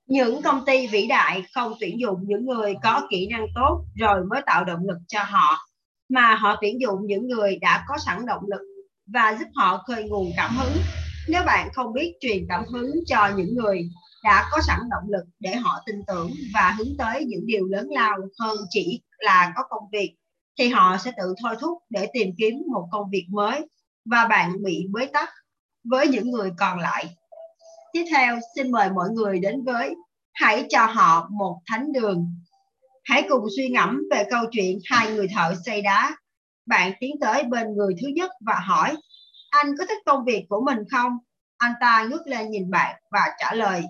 Những công ty vĩ đại không tuyển dụng những người có kỹ năng tốt rồi mới tạo động lực cho họ, mà họ tuyển dụng những người đã có sẵn động lực và giúp họ khơi nguồn cảm hứng. Nếu bạn không biết truyền cảm hứng cho những người đã có sẵn động lực để họ tin tưởng và hướng tới những điều lớn lao hơn chỉ là có công việc thì họ sẽ tự thôi thúc để tìm kiếm một công việc mới và bạn bị bế tắc với những người còn lại. Tiếp theo, xin mời mọi người đến với Hãy cho họ một thánh đường. Hãy cùng suy ngẫm về câu chuyện hai người thợ xây đá. Bạn tiến tới bên người thứ nhất và hỏi, anh có thích công việc của mình không? Anh ta ngước lên nhìn bạn và trả lời,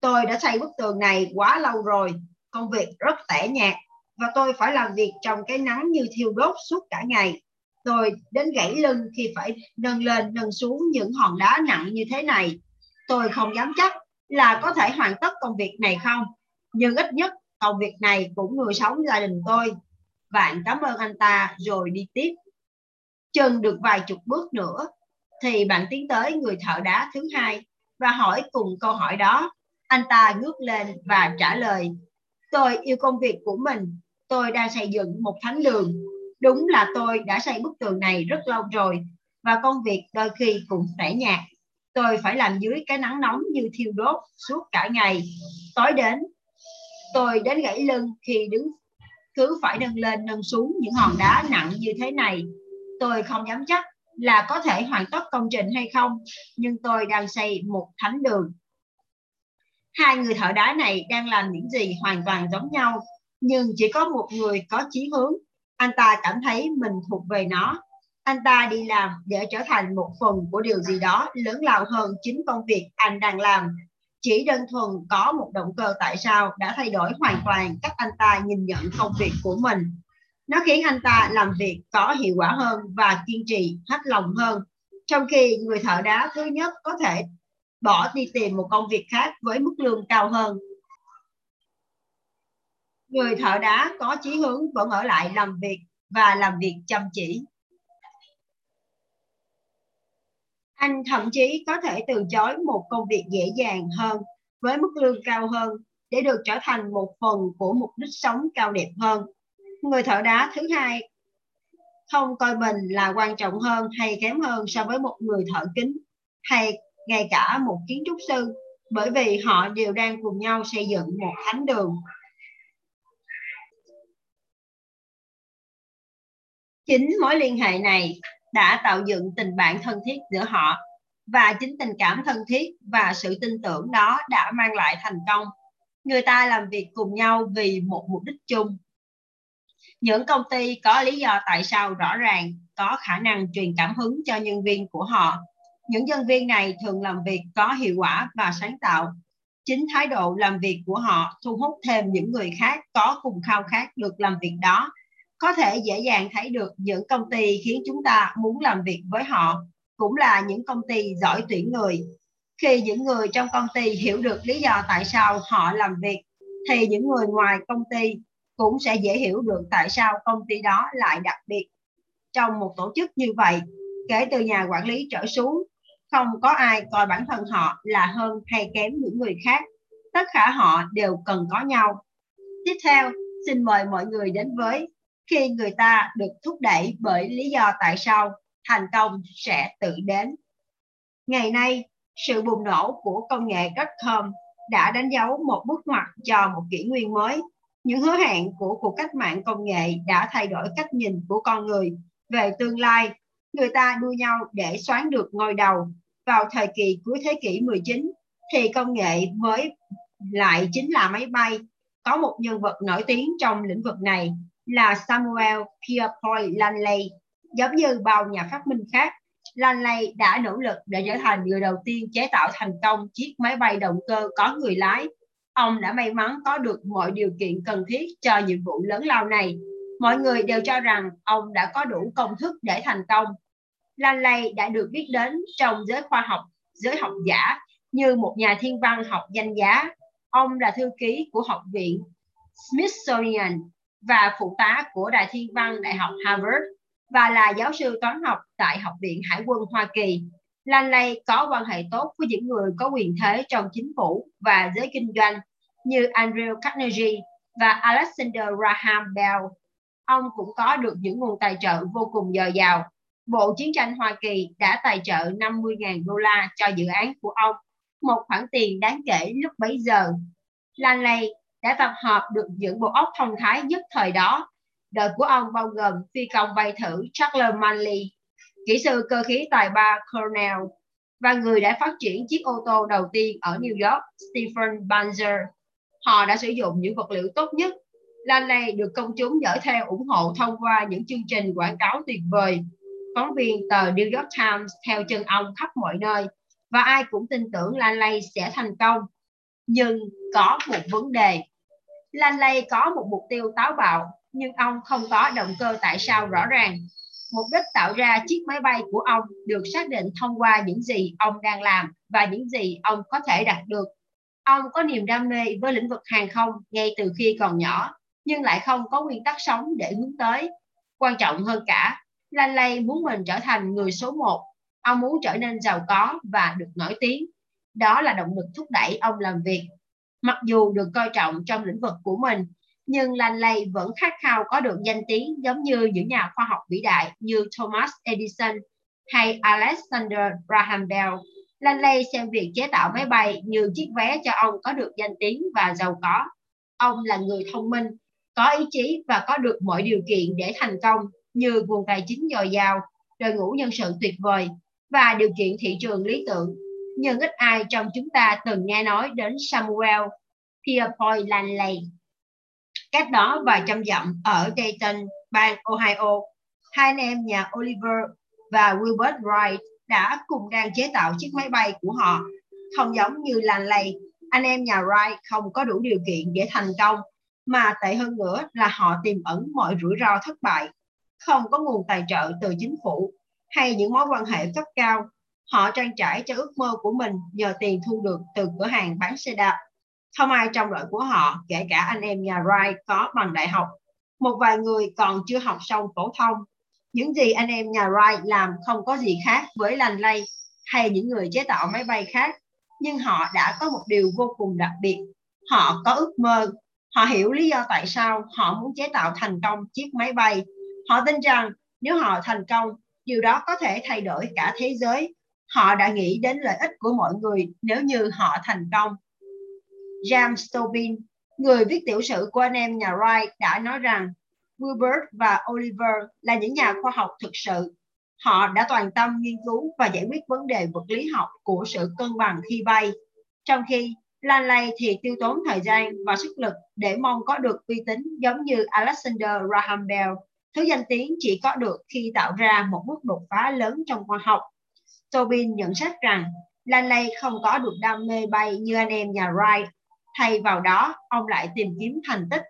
tôi đã xây bức tường này quá lâu rồi, công việc rất tẻ nhạt và tôi phải làm việc trong cái nắng như thiêu đốt suốt cả ngày. Tôi đến gãy lưng khi phải nâng lên nâng xuống những hòn đá nặng như thế này. Tôi không dám chắc là có thể hoàn tất công việc này không, nhưng ít nhất công việc này cũng nuôi sống gia đình tôi. Bạn cảm ơn anh ta rồi đi tiếp. Chân được vài chục bước nữa thì bạn tiến tới người thợ đá thứ hai và hỏi cùng câu hỏi đó. Anh ta ngước lên và trả lời, tôi yêu công việc của mình tôi đang xây dựng một thánh đường. Đúng là tôi đã xây bức tường này rất lâu rồi và công việc đôi khi cũng tẻ nhạt. Tôi phải làm dưới cái nắng nóng như thiêu đốt suốt cả ngày. Tối đến, tôi đến gãy lưng khi đứng cứ phải nâng lên nâng xuống những hòn đá nặng như thế này. Tôi không dám chắc là có thể hoàn tất công trình hay không, nhưng tôi đang xây một thánh đường. Hai người thợ đá này đang làm những gì hoàn toàn giống nhau nhưng chỉ có một người có chí hướng. Anh ta cảm thấy mình thuộc về nó. Anh ta đi làm để trở thành một phần của điều gì đó lớn lao hơn chính công việc anh đang làm. Chỉ đơn thuần có một động cơ tại sao đã thay đổi hoàn toàn cách anh ta nhìn nhận công việc của mình nó khiến anh ta làm việc có hiệu quả hơn và kiên trì hết lòng hơn trong khi người thợ đá thứ nhất có thể bỏ đi tìm một công việc khác với mức lương cao hơn người thợ đá có chí hướng vẫn ở lại làm việc và làm việc chăm chỉ. Anh thậm chí có thể từ chối một công việc dễ dàng hơn với mức lương cao hơn để được trở thành một phần của mục đích sống cao đẹp hơn. Người thợ đá thứ hai, không coi mình là quan trọng hơn hay kém hơn so với một người thợ kính hay ngay cả một kiến trúc sư, bởi vì họ đều đang cùng nhau xây dựng một thánh đường Chính mối liên hệ này đã tạo dựng tình bạn thân thiết giữa họ, và chính tình cảm thân thiết và sự tin tưởng đó đã mang lại thành công. Người ta làm việc cùng nhau vì một mục đích chung. Những công ty có lý do tại sao rõ ràng có khả năng truyền cảm hứng cho nhân viên của họ. Những nhân viên này thường làm việc có hiệu quả và sáng tạo. Chính thái độ làm việc của họ thu hút thêm những người khác có cùng khao khát được làm việc đó có thể dễ dàng thấy được những công ty khiến chúng ta muốn làm việc với họ, cũng là những công ty giỏi tuyển người khi những người trong công ty hiểu được lý do tại sao họ làm việc, thì những người ngoài công ty cũng sẽ dễ hiểu được tại sao công ty đó lại đặc biệt trong một tổ chức như vậy kể từ nhà quản lý trở xuống không có ai coi bản thân họ là hơn hay kém những người khác tất cả họ đều cần có nhau tiếp theo xin mời mọi người đến với khi người ta được thúc đẩy bởi lý do tại sao thành công sẽ tự đến. Ngày nay, sự bùng nổ của công nghệ .com đã đánh dấu một bước ngoặt cho một kỷ nguyên mới. Những hứa hẹn của cuộc cách mạng công nghệ đã thay đổi cách nhìn của con người về tương lai. Người ta đua nhau để xoán được ngôi đầu. Vào thời kỳ cuối thế kỷ 19 thì công nghệ mới lại chính là máy bay. Có một nhân vật nổi tiếng trong lĩnh vực này là Samuel Pierpont Langley. Giống như bao nhà phát minh khác, Langley đã nỗ lực để trở thành người đầu tiên chế tạo thành công chiếc máy bay động cơ có người lái. Ông đã may mắn có được mọi điều kiện cần thiết cho nhiệm vụ lớn lao này. Mọi người đều cho rằng ông đã có đủ công thức để thành công. Lanley đã được biết đến trong giới khoa học, giới học giả như một nhà thiên văn học danh giá. Ông là thư ký của học viện Smithsonian và phụ tá của đài Thiên văn Đại học Harvard và là giáo sư toán học tại Học viện Hải quân Hoa Kỳ. Langley có quan hệ tốt với những người có quyền thế trong chính phủ và giới kinh doanh như Andrew Carnegie và Alexander Graham Bell. Ông cũng có được những nguồn tài trợ vô cùng dồi dào. Bộ Chiến tranh Hoa Kỳ đã tài trợ 50.000 đô la cho dự án của ông, một khoản tiền đáng kể lúc bấy giờ. Langley đã tập hợp được những bộ óc thông thái nhất thời đó. Đời của ông bao gồm phi công bay thử Charles Manley, kỹ sư cơ khí tài ba Cornell và người đã phát triển chiếc ô tô đầu tiên ở New York, Stephen Banzer. Họ đã sử dụng những vật liệu tốt nhất. Lanley được công chúng dõi theo ủng hộ thông qua những chương trình quảng cáo tuyệt vời. Phóng viên tờ New York Times theo chân ông khắp mọi nơi và ai cũng tin tưởng Lanley sẽ thành công. Nhưng có một vấn đề Lanley có một mục tiêu táo bạo, nhưng ông không có động cơ tại sao rõ ràng. Mục đích tạo ra chiếc máy bay của ông được xác định thông qua những gì ông đang làm và những gì ông có thể đạt được. Ông có niềm đam mê với lĩnh vực hàng không ngay từ khi còn nhỏ, nhưng lại không có nguyên tắc sống để hướng tới. Quan trọng hơn cả, Lanley muốn mình trở thành người số một. Ông muốn trở nên giàu có và được nổi tiếng. Đó là động lực thúc đẩy ông làm việc Mặc dù được coi trọng trong lĩnh vực của mình, nhưng Langley vẫn khát khao có được danh tiếng giống như những nhà khoa học vĩ đại như Thomas Edison hay Alexander Graham Bell. Langley xem việc chế tạo máy bay như chiếc vé cho ông có được danh tiếng và giàu có. Ông là người thông minh, có ý chí và có được mọi điều kiện để thành công như nguồn tài chính dồi dào, đội ngũ nhân sự tuyệt vời và điều kiện thị trường lý tưởng nhưng ít ai trong chúng ta từng nghe nói đến Samuel Pierpoint Langley. Cách đó vài trăm dặm ở Dayton, bang Ohio, hai anh em nhà Oliver và Wilbert Wright đã cùng đang chế tạo chiếc máy bay của họ. Không giống như Langley, anh em nhà Wright không có đủ điều kiện để thành công, mà tệ hơn nữa là họ tiềm ẩn mọi rủi ro thất bại, không có nguồn tài trợ từ chính phủ hay những mối quan hệ cấp cao Họ trang trải cho ước mơ của mình nhờ tiền thu được từ cửa hàng bán xe đạp. Không ai trong đội của họ, kể cả anh em nhà Wright có bằng đại học. Một vài người còn chưa học xong phổ thông. Những gì anh em nhà Wright làm không có gì khác với lành lây hay những người chế tạo máy bay khác. Nhưng họ đã có một điều vô cùng đặc biệt. Họ có ước mơ. Họ hiểu lý do tại sao họ muốn chế tạo thành công chiếc máy bay. Họ tin rằng nếu họ thành công, điều đó có thể thay đổi cả thế giới Họ đã nghĩ đến lợi ích của mọi người nếu như họ thành công. James Tobin, người viết tiểu sử của anh em nhà Wright đã nói rằng Wilbert và Oliver là những nhà khoa học thực sự. Họ đã toàn tâm nghiên cứu và giải quyết vấn đề vật lý học của sự cân bằng khi bay. Trong khi Lanley thì tiêu tốn thời gian và sức lực để mong có được uy tín giống như Alexander Graham Bell, thứ danh tiếng chỉ có được khi tạo ra một bước đột phá lớn trong khoa học. Tobin nhận xét rằng Lanley không có được đam mê bay như anh em nhà Wright. Thay vào đó, ông lại tìm kiếm thành tích.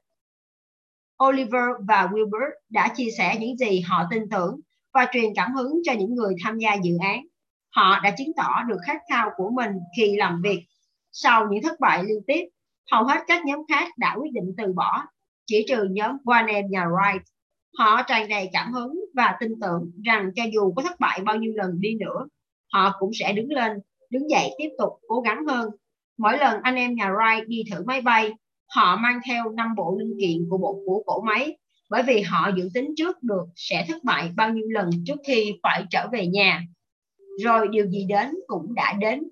Oliver và Wilbur đã chia sẻ những gì họ tin tưởng và truyền cảm hứng cho những người tham gia dự án. Họ đã chứng tỏ được khát khao của mình khi làm việc. Sau những thất bại liên tiếp, hầu hết các nhóm khác đã quyết định từ bỏ, chỉ trừ nhóm Warner nhà Wright. Họ tràn đầy cảm hứng và tin tưởng rằng cho dù có thất bại bao nhiêu lần đi nữa, họ cũng sẽ đứng lên, đứng dậy tiếp tục cố gắng hơn. Mỗi lần anh em nhà Wright đi thử máy bay, họ mang theo năm bộ linh kiện của bộ của cổ máy bởi vì họ dự tính trước được sẽ thất bại bao nhiêu lần trước khi phải trở về nhà. Rồi điều gì đến cũng đã đến.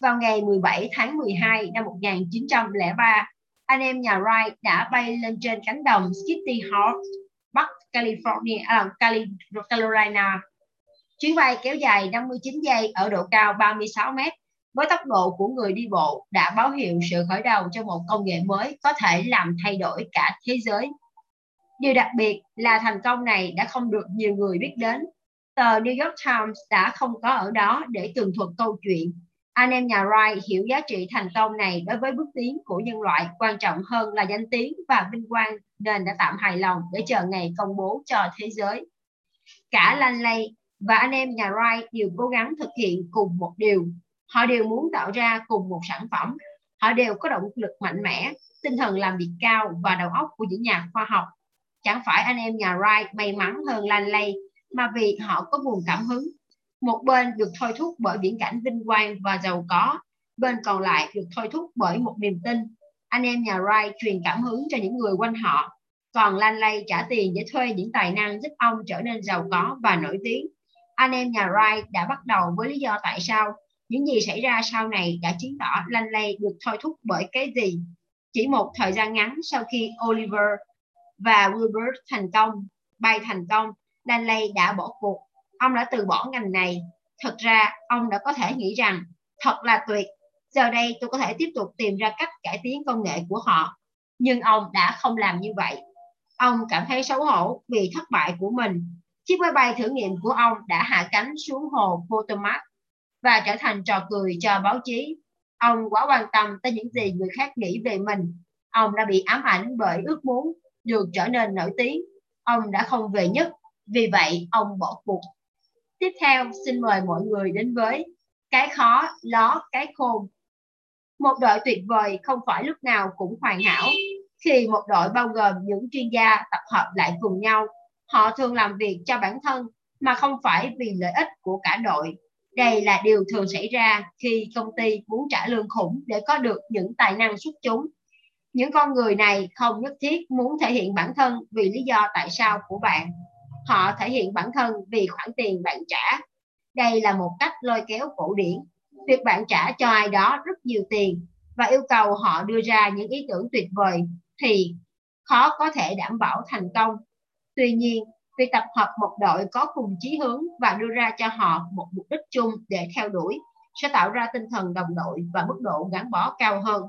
Vào ngày 17 tháng 12 năm 1903, anh em nhà Wright đã bay lên trên cánh đồng Kitty Hawk, Bắc California, à, Carolina. Chuyến bay kéo dài 59 giây ở độ cao 36 mét với tốc độ của người đi bộ đã báo hiệu sự khởi đầu cho một công nghệ mới có thể làm thay đổi cả thế giới. Điều đặc biệt là thành công này đã không được nhiều người biết đến. Tờ New York Times đã không có ở đó để tường thuật câu chuyện. Anh em nhà Wright hiểu giá trị thành công này đối với bước tiến của nhân loại, quan trọng hơn là danh tiếng và vinh quang nên đã tạm hài lòng để chờ ngày công bố cho thế giới. Cả Lanley và anh em nhà Wright đều cố gắng thực hiện cùng một điều. Họ đều muốn tạo ra cùng một sản phẩm. Họ đều có động lực mạnh mẽ, tinh thần làm việc cao và đầu óc của những nhà khoa học. Chẳng phải anh em nhà Wright may mắn hơn lan lay mà vì họ có nguồn cảm hứng. Một bên được thôi thúc bởi viễn cảnh vinh quang và giàu có bên còn lại được thôi thúc bởi một niềm tin. Anh em nhà Wright truyền cảm hứng cho những người quanh họ. Còn lan lay trả tiền để thuê những tài năng giúp ông trở nên giàu có và nổi tiếng. Anh em nhà Wright đã bắt đầu với lý do tại sao những gì xảy ra sau này đã chứng tỏ Lanley được thôi thúc bởi cái gì chỉ một thời gian ngắn sau khi Oliver và Wilbur thành công, bay thành công, Danley đã bỏ cuộc. Ông đã từ bỏ ngành này. Thật ra, ông đã có thể nghĩ rằng, thật là tuyệt, giờ đây tôi có thể tiếp tục tìm ra cách cải tiến công nghệ của họ. Nhưng ông đã không làm như vậy. Ông cảm thấy xấu hổ vì thất bại của mình. Chiếc máy bay thử nghiệm của ông đã hạ cánh xuống hồ Potomac và trở thành trò cười cho báo chí. Ông quá quan tâm tới những gì người khác nghĩ về mình. Ông đã bị ám ảnh bởi ước muốn được trở nên nổi tiếng. Ông đã không về nhất, vì vậy ông bỏ cuộc. Tiếp theo, xin mời mọi người đến với cái khó, ló, cái khôn. Một đội tuyệt vời không phải lúc nào cũng hoàn hảo. Khi một đội bao gồm những chuyên gia tập hợp lại cùng nhau, họ thường làm việc cho bản thân mà không phải vì lợi ích của cả đội. Đây là điều thường xảy ra khi công ty muốn trả lương khủng để có được những tài năng xuất chúng. Những con người này không nhất thiết muốn thể hiện bản thân vì lý do tại sao của bạn. Họ thể hiện bản thân vì khoản tiền bạn trả. Đây là một cách lôi kéo cổ điển. Việc bạn trả cho ai đó rất nhiều tiền và yêu cầu họ đưa ra những ý tưởng tuyệt vời thì khó có thể đảm bảo thành công. Tuy nhiên vì tập hợp một đội có cùng chí hướng và đưa ra cho họ một mục đích chung để theo đuổi sẽ tạo ra tinh thần đồng đội và mức độ gắn bó cao hơn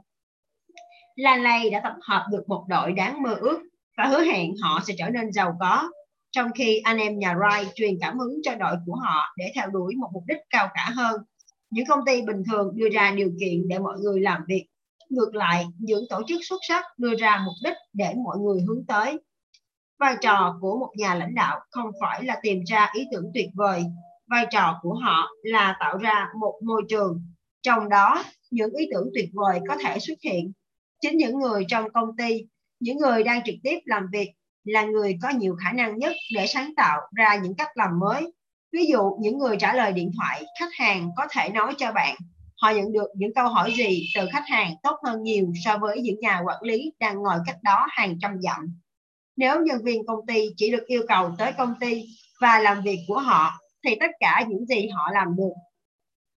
Lan Lay đã tập hợp được một đội đáng mơ ước và hứa hẹn họ sẽ trở nên giàu có. Trong khi anh em nhà Wright truyền cảm hứng cho đội của họ để theo đuổi một mục đích cao cả hơn. Những công ty bình thường đưa ra điều kiện để mọi người làm việc. Ngược lại, những tổ chức xuất sắc đưa ra mục đích để mọi người hướng tới. Vai trò của một nhà lãnh đạo không phải là tìm ra ý tưởng tuyệt vời. Vai trò của họ là tạo ra một môi trường. Trong đó, những ý tưởng tuyệt vời có thể xuất hiện chính những người trong công ty những người đang trực tiếp làm việc là người có nhiều khả năng nhất để sáng tạo ra những cách làm mới ví dụ những người trả lời điện thoại khách hàng có thể nói cho bạn họ nhận được những câu hỏi gì từ khách hàng tốt hơn nhiều so với những nhà quản lý đang ngồi cách đó hàng trăm dặm nếu nhân viên công ty chỉ được yêu cầu tới công ty và làm việc của họ thì tất cả những gì họ làm được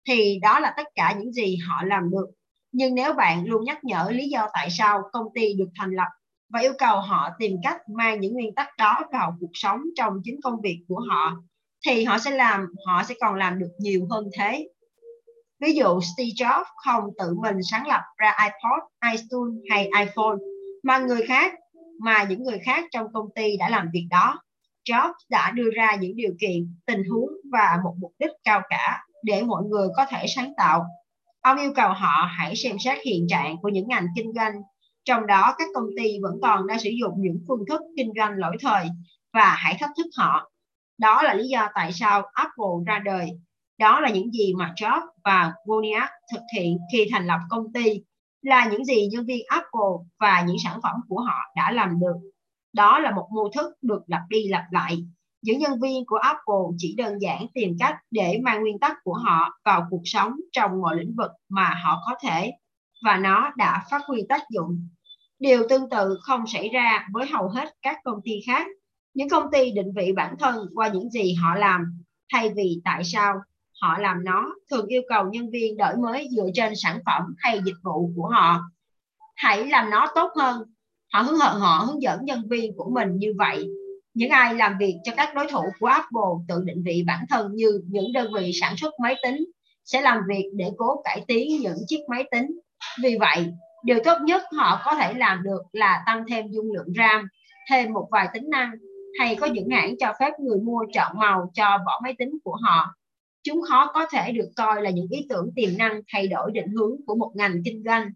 thì đó là tất cả những gì họ làm được. Nhưng nếu bạn luôn nhắc nhở lý do tại sao công ty được thành lập và yêu cầu họ tìm cách mang những nguyên tắc đó vào cuộc sống trong chính công việc của họ thì họ sẽ làm họ sẽ còn làm được nhiều hơn thế. Ví dụ Steve Jobs không tự mình sáng lập ra iPod, iTunes hay iPhone mà người khác mà những người khác trong công ty đã làm việc đó. Jobs đã đưa ra những điều kiện, tình huống và một mục đích cao cả để mọi người có thể sáng tạo. Ông yêu cầu họ hãy xem xét hiện trạng của những ngành kinh doanh, trong đó các công ty vẫn còn đang sử dụng những phương thức kinh doanh lỗi thời và hãy thách thức họ. Đó là lý do tại sao Apple ra đời. Đó là những gì mà Jobs và Wozniak thực hiện khi thành lập công ty là những gì nhân viên Apple và những sản phẩm của họ đã làm được đó là một mô thức được lặp đi lặp lại những nhân viên của Apple chỉ đơn giản tìm cách để mang nguyên tắc của họ vào cuộc sống trong mọi lĩnh vực mà họ có thể, và nó đã phát huy tác dụng. Điều tương tự không xảy ra với hầu hết các công ty khác. Những công ty định vị bản thân qua những gì họ làm, thay vì tại sao họ làm nó thường yêu cầu nhân viên đổi mới dựa trên sản phẩm hay dịch vụ của họ. Hãy làm nó tốt hơn. Họ hướng hận họ hướng dẫn nhân viên của mình như vậy những ai làm việc cho các đối thủ của Apple tự định vị bản thân như những đơn vị sản xuất máy tính sẽ làm việc để cố cải tiến những chiếc máy tính. Vì vậy, điều tốt nhất họ có thể làm được là tăng thêm dung lượng RAM, thêm một vài tính năng hay có những hãng cho phép người mua chọn màu cho vỏ máy tính của họ. Chúng khó có thể được coi là những ý tưởng tiềm năng thay đổi định hướng của một ngành kinh doanh.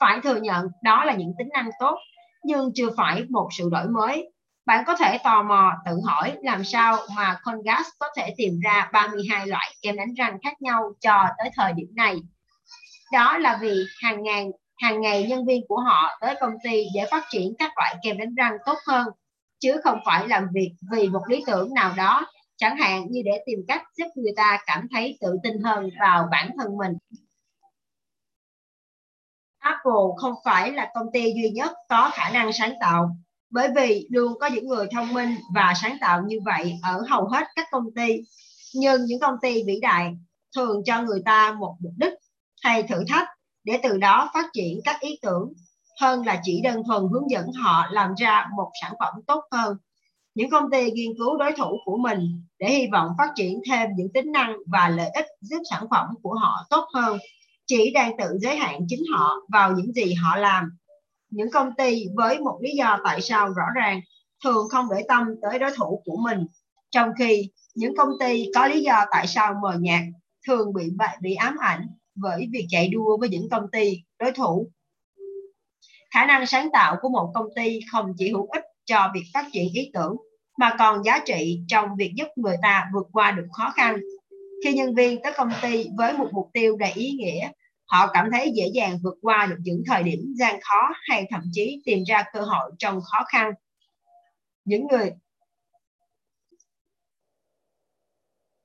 Phải thừa nhận đó là những tính năng tốt, nhưng chưa phải một sự đổi mới bạn có thể tò mò tự hỏi làm sao mà congas có thể tìm ra 32 loại kem đánh răng khác nhau cho tới thời điểm này. Đó là vì hàng ngàn hàng ngày nhân viên của họ tới công ty để phát triển các loại kem đánh răng tốt hơn, chứ không phải làm việc vì một lý tưởng nào đó, chẳng hạn như để tìm cách giúp người ta cảm thấy tự tin hơn vào bản thân mình. Apple không phải là công ty duy nhất có khả năng sáng tạo bởi vì luôn có những người thông minh và sáng tạo như vậy ở hầu hết các công ty, nhưng những công ty vĩ đại thường cho người ta một mục đích hay thử thách để từ đó phát triển các ý tưởng hơn là chỉ đơn thuần hướng dẫn họ làm ra một sản phẩm tốt hơn những công ty nghiên cứu đối thủ của mình để hy vọng phát triển thêm những tính năng và lợi ích giúp sản phẩm của họ tốt hơn. Chỉ đang tự giới hạn chính họ vào những gì họ làm. Những công ty với một lý do tại sao rõ ràng thường không để tâm tới đối thủ của mình, trong khi những công ty có lý do tại sao mờ nhạt thường bị bị ám ảnh với việc chạy đua với những công ty đối thủ. Khả năng sáng tạo của một công ty không chỉ hữu ích cho việc phát triển ý tưởng mà còn giá trị trong việc giúp người ta vượt qua được khó khăn. Khi nhân viên tới công ty với một mục tiêu đầy ý nghĩa, họ cảm thấy dễ dàng vượt qua được những thời điểm gian khó hay thậm chí tìm ra cơ hội trong khó khăn. Những người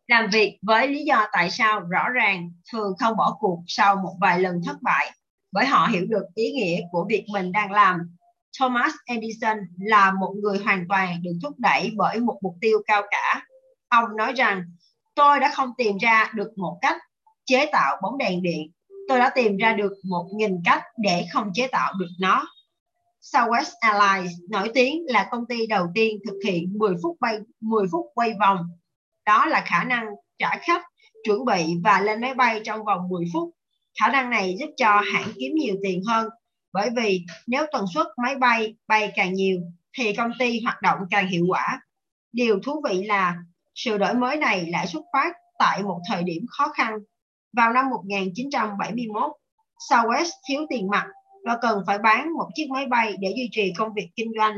làm việc với lý do tại sao rõ ràng thường không bỏ cuộc sau một vài lần thất bại, bởi họ hiểu được ý nghĩa của việc mình đang làm. Thomas Edison là một người hoàn toàn được thúc đẩy bởi một mục tiêu cao cả ông nói rằng tôi đã không tìm ra được một cách chế tạo bóng đèn điện tôi đã tìm ra được một nghìn cách để không chế tạo được nó. Southwest Airlines nổi tiếng là công ty đầu tiên thực hiện 10 phút bay 10 phút quay vòng. Đó là khả năng trả khách, chuẩn bị và lên máy bay trong vòng 10 phút. Khả năng này giúp cho hãng kiếm nhiều tiền hơn bởi vì nếu tần suất máy bay bay càng nhiều thì công ty hoạt động càng hiệu quả. Điều thú vị là sự đổi mới này lại xuất phát tại một thời điểm khó khăn vào năm 1971, Southwest thiếu tiền mặt và cần phải bán một chiếc máy bay để duy trì công việc kinh doanh.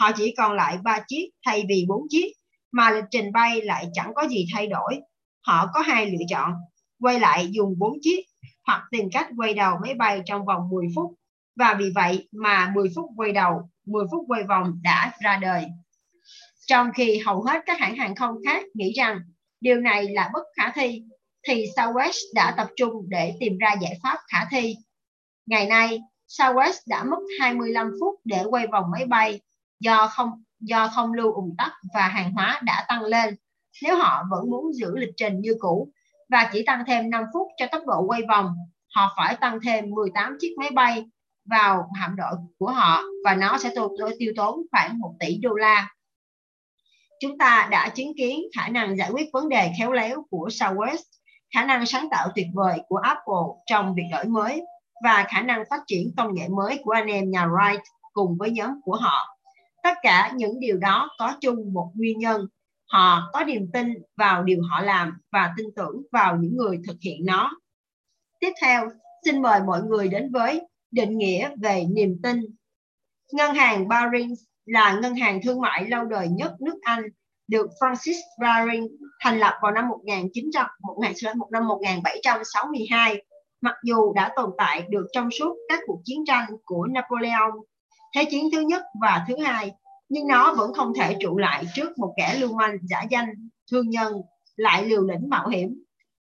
Họ chỉ còn lại 3 chiếc thay vì 4 chiếc, mà lịch trình bay lại chẳng có gì thay đổi. Họ có hai lựa chọn, quay lại dùng 4 chiếc hoặc tìm cách quay đầu máy bay trong vòng 10 phút. Và vì vậy mà 10 phút quay đầu, 10 phút quay vòng đã ra đời. Trong khi hầu hết các hãng hàng không khác nghĩ rằng điều này là bất khả thi thì Southwest đã tập trung để tìm ra giải pháp khả thi. Ngày nay, Southwest đã mất 25 phút để quay vòng máy bay do không do không lưu ủng tắc và hàng hóa đã tăng lên. Nếu họ vẫn muốn giữ lịch trình như cũ và chỉ tăng thêm 5 phút cho tốc độ quay vòng, họ phải tăng thêm 18 chiếc máy bay vào hạm đội của họ và nó sẽ tiêu, tiêu tốn khoảng 1 tỷ đô la. Chúng ta đã chứng kiến khả năng giải quyết vấn đề khéo léo của Southwest, khả năng sáng tạo tuyệt vời của Apple trong việc đổi mới và khả năng phát triển công nghệ mới của anh em nhà Wright cùng với nhóm của họ. Tất cả những điều đó có chung một nguyên nhân. Họ có niềm tin vào điều họ làm và tin tưởng vào những người thực hiện nó. Tiếp theo, xin mời mọi người đến với định nghĩa về niềm tin. Ngân hàng Barings là ngân hàng thương mại lâu đời nhất nước Anh, được Francis Baring thành lập vào năm 1900, năm 1762, mặc dù đã tồn tại được trong suốt các cuộc chiến tranh của Napoleon, Thế chiến thứ nhất và thứ hai, nhưng nó vẫn không thể trụ lại trước một kẻ lưu manh giả danh, thương nhân, lại liều lĩnh mạo hiểm.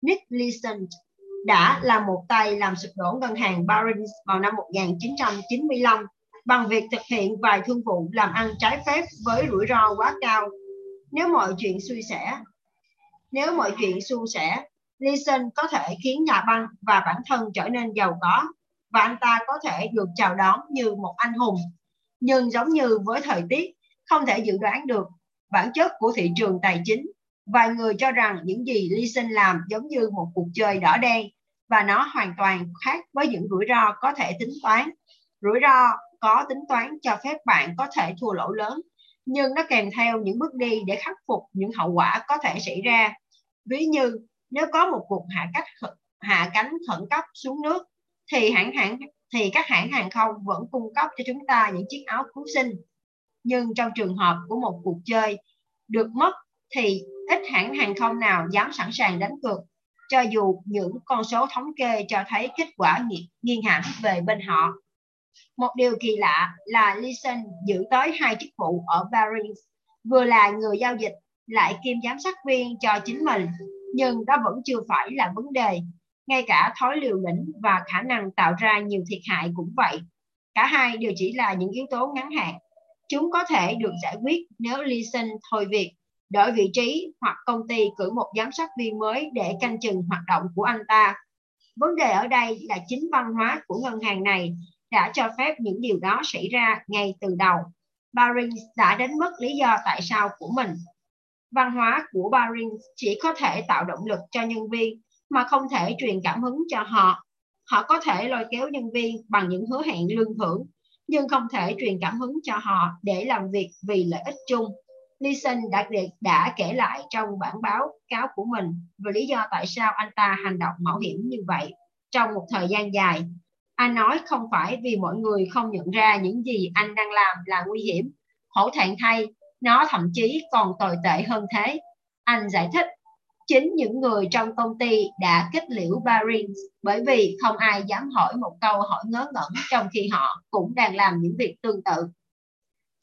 Nick Leeson đã là một tay làm sụp đổ ngân hàng Barings vào năm 1995 bằng việc thực hiện vài thương vụ làm ăn trái phép với rủi ro quá cao. Nếu mọi chuyện suy sẻ, nếu mọi chuyện suôn sẻ, Leeson có thể khiến nhà băng và bản thân trở nên giàu có và anh ta có thể được chào đón như một anh hùng. Nhưng giống như với thời tiết, không thể dự đoán được bản chất của thị trường tài chính. Vài người cho rằng những gì Leeson làm giống như một cuộc chơi đỏ đen và nó hoàn toàn khác với những rủi ro có thể tính toán. Rủi ro có tính toán cho phép bạn có thể thua lỗ lớn, nhưng nó kèm theo những bước đi để khắc phục những hậu quả có thể xảy ra. Ví như nếu có một cuộc hạ cách hạ cánh khẩn cấp xuống nước thì hãng hãng thì các hãng hàng không vẫn cung cấp cho chúng ta những chiếc áo cứu sinh. Nhưng trong trường hợp của một cuộc chơi được mất thì ít hãng hàng không nào dám sẵn sàng đánh cược cho dù những con số thống kê cho thấy kết quả nghiêng hẳn về bên họ. Một điều kỳ lạ là Leeson giữ tới hai chức vụ ở Barings, vừa là người giao dịch lại kiêm giám sát viên cho chính mình, nhưng đó vẫn chưa phải là vấn đề. Ngay cả thói liều lĩnh và khả năng tạo ra nhiều thiệt hại cũng vậy. Cả hai đều chỉ là những yếu tố ngắn hạn. Chúng có thể được giải quyết nếu Leeson thôi việc đổi vị trí hoặc công ty cử một giám sát viên mới để canh chừng hoạt động của anh ta. Vấn đề ở đây là chính văn hóa của ngân hàng này đã cho phép những điều đó xảy ra ngay từ đầu. Barings đã đánh mất lý do tại sao của mình. Văn hóa của Barings chỉ có thể tạo động lực cho nhân viên mà không thể truyền cảm hứng cho họ. Họ có thể lôi kéo nhân viên bằng những hứa hẹn lương thưởng, nhưng không thể truyền cảm hứng cho họ để làm việc vì lợi ích chung. Leeson đã, đã kể lại trong bản báo cáo của mình về lý do tại sao anh ta hành động mạo hiểm như vậy trong một thời gian dài. Anh nói không phải vì mọi người không nhận ra những gì anh đang làm là nguy hiểm. Hổ thẹn thay, nó thậm chí còn tồi tệ hơn thế. Anh giải thích, chính những người trong công ty đã kết liễu Barings bởi vì không ai dám hỏi một câu hỏi ngớ ngẩn trong khi họ cũng đang làm những việc tương tự.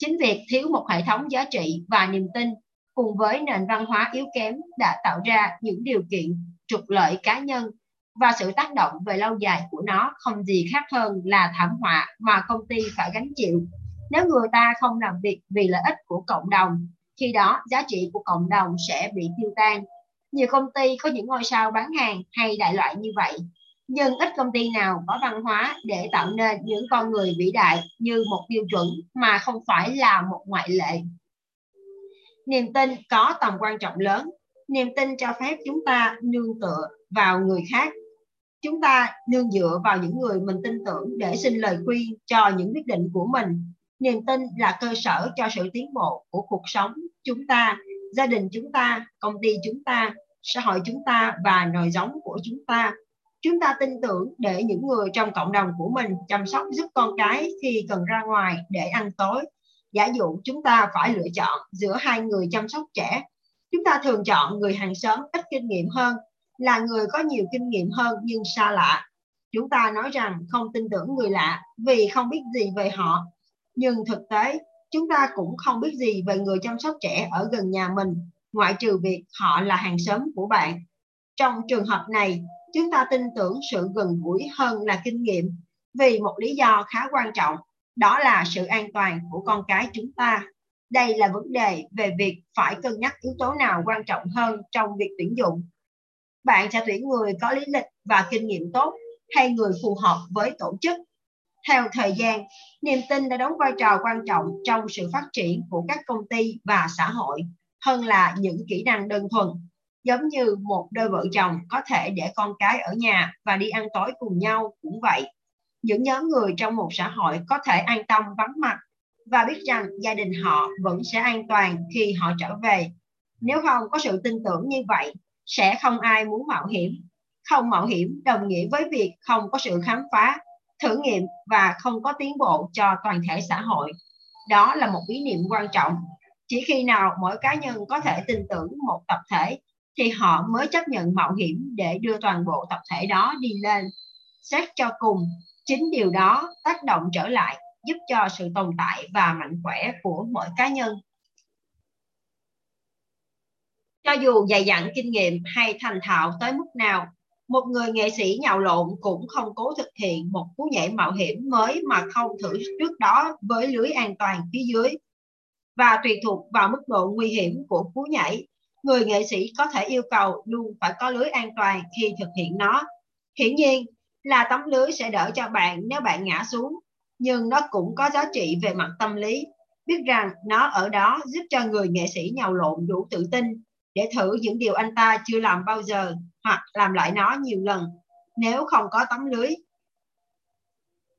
Chính việc thiếu một hệ thống giá trị và niềm tin cùng với nền văn hóa yếu kém đã tạo ra những điều kiện trục lợi cá nhân và sự tác động về lâu dài của nó không gì khác hơn là thảm họa mà công ty phải gánh chịu. Nếu người ta không làm việc vì lợi ích của cộng đồng, khi đó giá trị của cộng đồng sẽ bị tiêu tan. Nhiều công ty có những ngôi sao bán hàng hay đại loại như vậy nhưng ít công ty nào có văn hóa để tạo nên những con người vĩ đại như một tiêu chuẩn mà không phải là một ngoại lệ. Niềm tin có tầm quan trọng lớn. Niềm tin cho phép chúng ta nương tựa vào người khác. Chúng ta nương dựa vào những người mình tin tưởng để xin lời khuyên cho những quyết định của mình. Niềm tin là cơ sở cho sự tiến bộ của cuộc sống chúng ta, gia đình chúng ta, công ty chúng ta, xã hội chúng ta và nòi giống của chúng ta chúng ta tin tưởng để những người trong cộng đồng của mình chăm sóc giúp con cái khi cần ra ngoài để ăn tối. Giả dụ chúng ta phải lựa chọn giữa hai người chăm sóc trẻ. Chúng ta thường chọn người hàng xóm ít kinh nghiệm hơn, là người có nhiều kinh nghiệm hơn nhưng xa lạ. Chúng ta nói rằng không tin tưởng người lạ vì không biết gì về họ. Nhưng thực tế, chúng ta cũng không biết gì về người chăm sóc trẻ ở gần nhà mình, ngoại trừ việc họ là hàng xóm của bạn. Trong trường hợp này chúng ta tin tưởng sự gần gũi hơn là kinh nghiệm. Vì một lý do khá quan trọng đó là sự an toàn của con cái chúng ta. Đây là vấn đề về việc phải cân nhắc yếu tố nào quan trọng hơn trong việc tuyển dụng. Bạn sẽ tuyển người có lý lịch và kinh nghiệm tốt hay người phù hợp với tổ chức. Theo thời gian, niềm tin đã đóng vai trò quan trọng trong sự phát triển của các công ty và xã hội hơn là những kỹ năng đơn thuần. Giống như một đôi vợ chồng có thể để con cái ở nhà và đi ăn tối cùng nhau cũng vậy. Những nhóm người trong một xã hội có thể an tâm vắng mặt và biết rằng gia đình họ vẫn sẽ an toàn khi họ trở về. Nếu không có sự tin tưởng như vậy, sẽ không ai muốn mạo hiểm. Không mạo hiểm đồng nghĩa với việc không có sự khám phá, thử nghiệm và không có tiến bộ cho toàn thể xã hội. Đó là một ý niệm quan trọng. Chỉ khi nào mỗi cá nhân có thể tin tưởng một tập thể thì họ mới chấp nhận mạo hiểm để đưa toàn bộ tập thể đó đi lên. Xét cho cùng, chính điều đó tác động trở lại giúp cho sự tồn tại và mạnh khỏe của mỗi cá nhân. Cho dù dày dặn kinh nghiệm hay thành thạo tới mức nào, một người nghệ sĩ nhào lộn cũng không cố thực hiện một cú nhảy mạo hiểm mới mà không thử trước đó với lưới an toàn phía dưới. Và tùy thuộc vào mức độ nguy hiểm của cú nhảy, người nghệ sĩ có thể yêu cầu luôn phải có lưới an toàn khi thực hiện nó. Hiển nhiên là tấm lưới sẽ đỡ cho bạn nếu bạn ngã xuống, nhưng nó cũng có giá trị về mặt tâm lý. Biết rằng nó ở đó giúp cho người nghệ sĩ nhào lộn đủ tự tin để thử những điều anh ta chưa làm bao giờ hoặc làm lại nó nhiều lần. Nếu không có tấm lưới,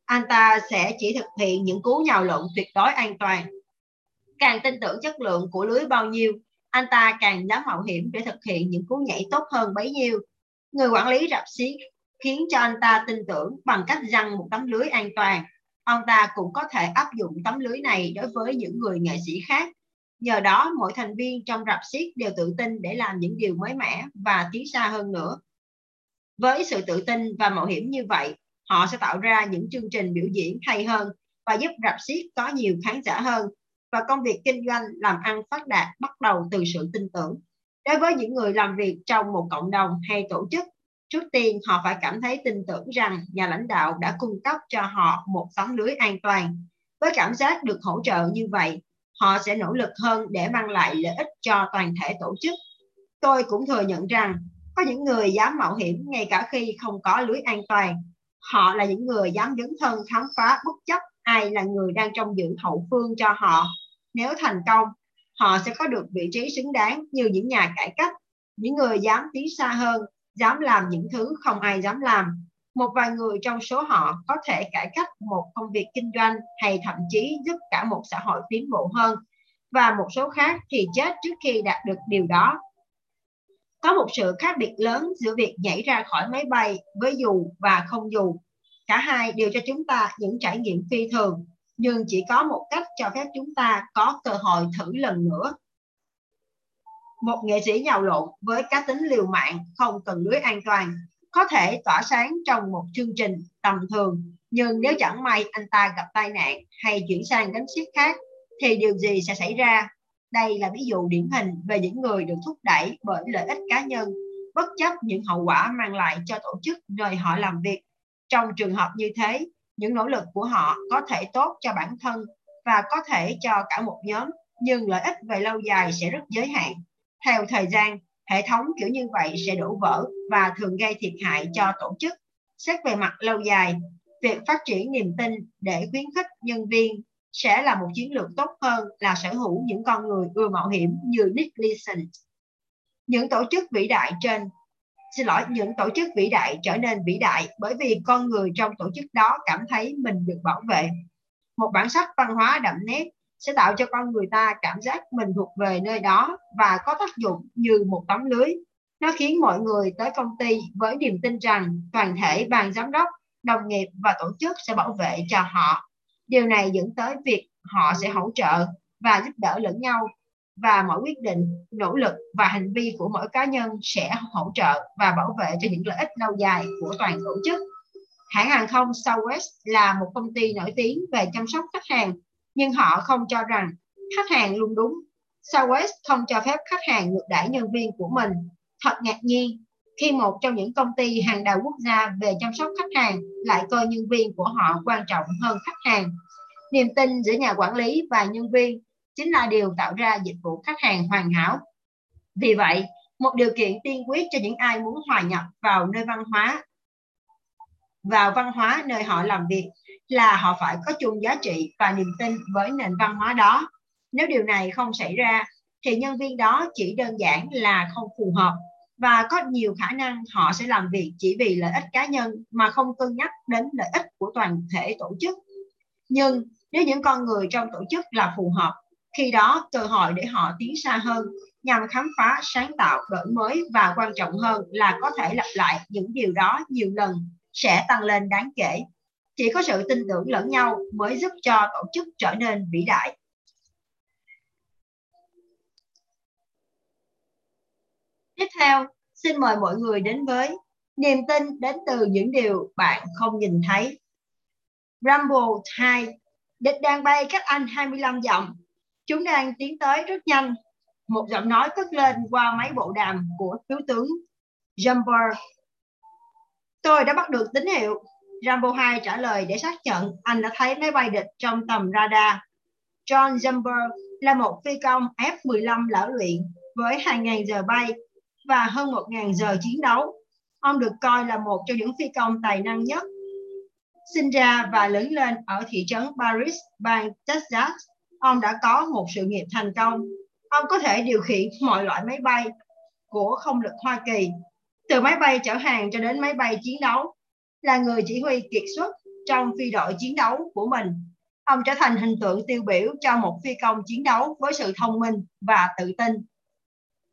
anh ta sẽ chỉ thực hiện những cú nhào lộn tuyệt đối an toàn. Càng tin tưởng chất lượng của lưới bao nhiêu, anh ta càng dám mạo hiểm để thực hiện những cú nhảy tốt hơn bấy nhiêu. Người quản lý rạp xiếc khiến cho anh ta tin tưởng bằng cách răng một tấm lưới an toàn. Ông ta cũng có thể áp dụng tấm lưới này đối với những người nghệ sĩ khác Nhờ đó, mỗi thành viên trong rạp xiếc đều tự tin để làm những điều mới mẻ và tiến xa hơn nữa. Với sự tự tin và mạo hiểm như vậy, họ sẽ tạo ra những chương trình biểu diễn hay hơn và giúp rạp xiếc có nhiều khán giả hơn và công việc kinh doanh làm ăn phát đạt bắt đầu từ sự tin tưởng. Đối với những người làm việc trong một cộng đồng hay tổ chức, trước tiên họ phải cảm thấy tin tưởng rằng nhà lãnh đạo đã cung cấp cho họ một tấm lưới an toàn. Với cảm giác được hỗ trợ như vậy, họ sẽ nỗ lực hơn để mang lại lợi ích cho toàn thể tổ chức. Tôi cũng thừa nhận rằng có những người dám mạo hiểm ngay cả khi không có lưới an toàn. Họ là những người dám dấn thân khám phá bất chấp ai là người đang trong dưỡng hậu phương cho họ. Nếu thành công, họ sẽ có được vị trí xứng đáng như những nhà cải cách, những người dám tiến xa hơn, dám làm những thứ không ai dám làm một vài người trong số họ có thể cải cách một công việc kinh doanh hay thậm chí giúp cả một xã hội tiến bộ hơn và một số khác thì chết trước khi đạt được điều đó. Có một sự khác biệt lớn giữa việc nhảy ra khỏi máy bay với dù và không dù. Cả hai đều cho chúng ta những trải nghiệm phi thường, nhưng chỉ có một cách cho phép chúng ta có cơ hội thử lần nữa. Một nghệ sĩ nhào lộn với cá tính liều mạng không cần lưới an toàn có thể tỏa sáng trong một chương trình tầm thường nhưng nếu chẳng may anh ta gặp tai nạn hay chuyển sang gánh xiếc khác thì điều gì sẽ xảy ra đây là ví dụ điển hình về những người được thúc đẩy bởi lợi ích cá nhân bất chấp những hậu quả mang lại cho tổ chức nơi họ làm việc trong trường hợp như thế những nỗ lực của họ có thể tốt cho bản thân và có thể cho cả một nhóm nhưng lợi ích về lâu dài sẽ rất giới hạn theo thời gian Hệ thống kiểu như vậy sẽ đổ vỡ và thường gây thiệt hại cho tổ chức. Xét về mặt lâu dài, việc phát triển niềm tin để khuyến khích nhân viên sẽ là một chiến lược tốt hơn là sở hữu những con người ưa mạo hiểm như Nick Leeson. Những tổ chức vĩ đại trên xin lỗi những tổ chức vĩ đại trở nên vĩ đại bởi vì con người trong tổ chức đó cảm thấy mình được bảo vệ. Một bản sắc văn hóa đậm nét sẽ tạo cho con người ta cảm giác mình thuộc về nơi đó và có tác dụng như một tấm lưới. Nó khiến mọi người tới công ty với niềm tin rằng toàn thể ban giám đốc, đồng nghiệp và tổ chức sẽ bảo vệ cho họ. Điều này dẫn tới việc họ sẽ hỗ trợ và giúp đỡ lẫn nhau và mọi quyết định, nỗ lực và hành vi của mỗi cá nhân sẽ hỗ trợ và bảo vệ cho những lợi ích lâu dài của toàn tổ chức. Hãng hàng không Southwest là một công ty nổi tiếng về chăm sóc khách hàng nhưng họ không cho rằng khách hàng luôn đúng. Southwest không cho phép khách hàng ngược đãi nhân viên của mình. Thật ngạc nhiên khi một trong những công ty hàng đầu quốc gia về chăm sóc khách hàng lại coi nhân viên của họ quan trọng hơn khách hàng. Niềm tin giữa nhà quản lý và nhân viên chính là điều tạo ra dịch vụ khách hàng hoàn hảo. Vì vậy, một điều kiện tiên quyết cho những ai muốn hòa nhập vào nơi văn hóa vào văn hóa nơi họ làm việc là họ phải có chung giá trị và niềm tin với nền văn hóa đó. Nếu điều này không xảy ra, thì nhân viên đó chỉ đơn giản là không phù hợp và có nhiều khả năng họ sẽ làm việc chỉ vì lợi ích cá nhân mà không cân nhắc đến lợi ích của toàn thể tổ chức. Nhưng nếu những con người trong tổ chức là phù hợp, khi đó cơ hội để họ tiến xa hơn nhằm khám phá, sáng tạo, đổi mới và quan trọng hơn là có thể lặp lại những điều đó nhiều lần sẽ tăng lên đáng kể. Chỉ có sự tin tưởng lẫn nhau mới giúp cho tổ chức trở nên vĩ đại. Tiếp theo, xin mời mọi người đến với niềm tin đến từ những điều bạn không nhìn thấy. Rumble 2 Địch đang bay cách anh 25 dặm. Chúng đang tiến tới rất nhanh. Một giọng nói cất lên qua máy bộ đàm của thiếu tướng Jumper. Tôi đã bắt được tín hiệu. Rambo 2 trả lời để xác nhận anh đã thấy máy bay địch trong tầm radar. John Jumper là một phi công F-15 lão luyện với 2.000 giờ bay và hơn 1.000 giờ chiến đấu. Ông được coi là một trong những phi công tài năng nhất. Sinh ra và lớn lên ở thị trấn Paris, bang Texas, ông đã có một sự nghiệp thành công. Ông có thể điều khiển mọi loại máy bay của không lực Hoa Kỳ, từ máy bay chở hàng cho đến máy bay chiến đấu, là người chỉ huy kiệt xuất trong phi đội chiến đấu của mình. Ông trở thành hình tượng tiêu biểu cho một phi công chiến đấu với sự thông minh và tự tin.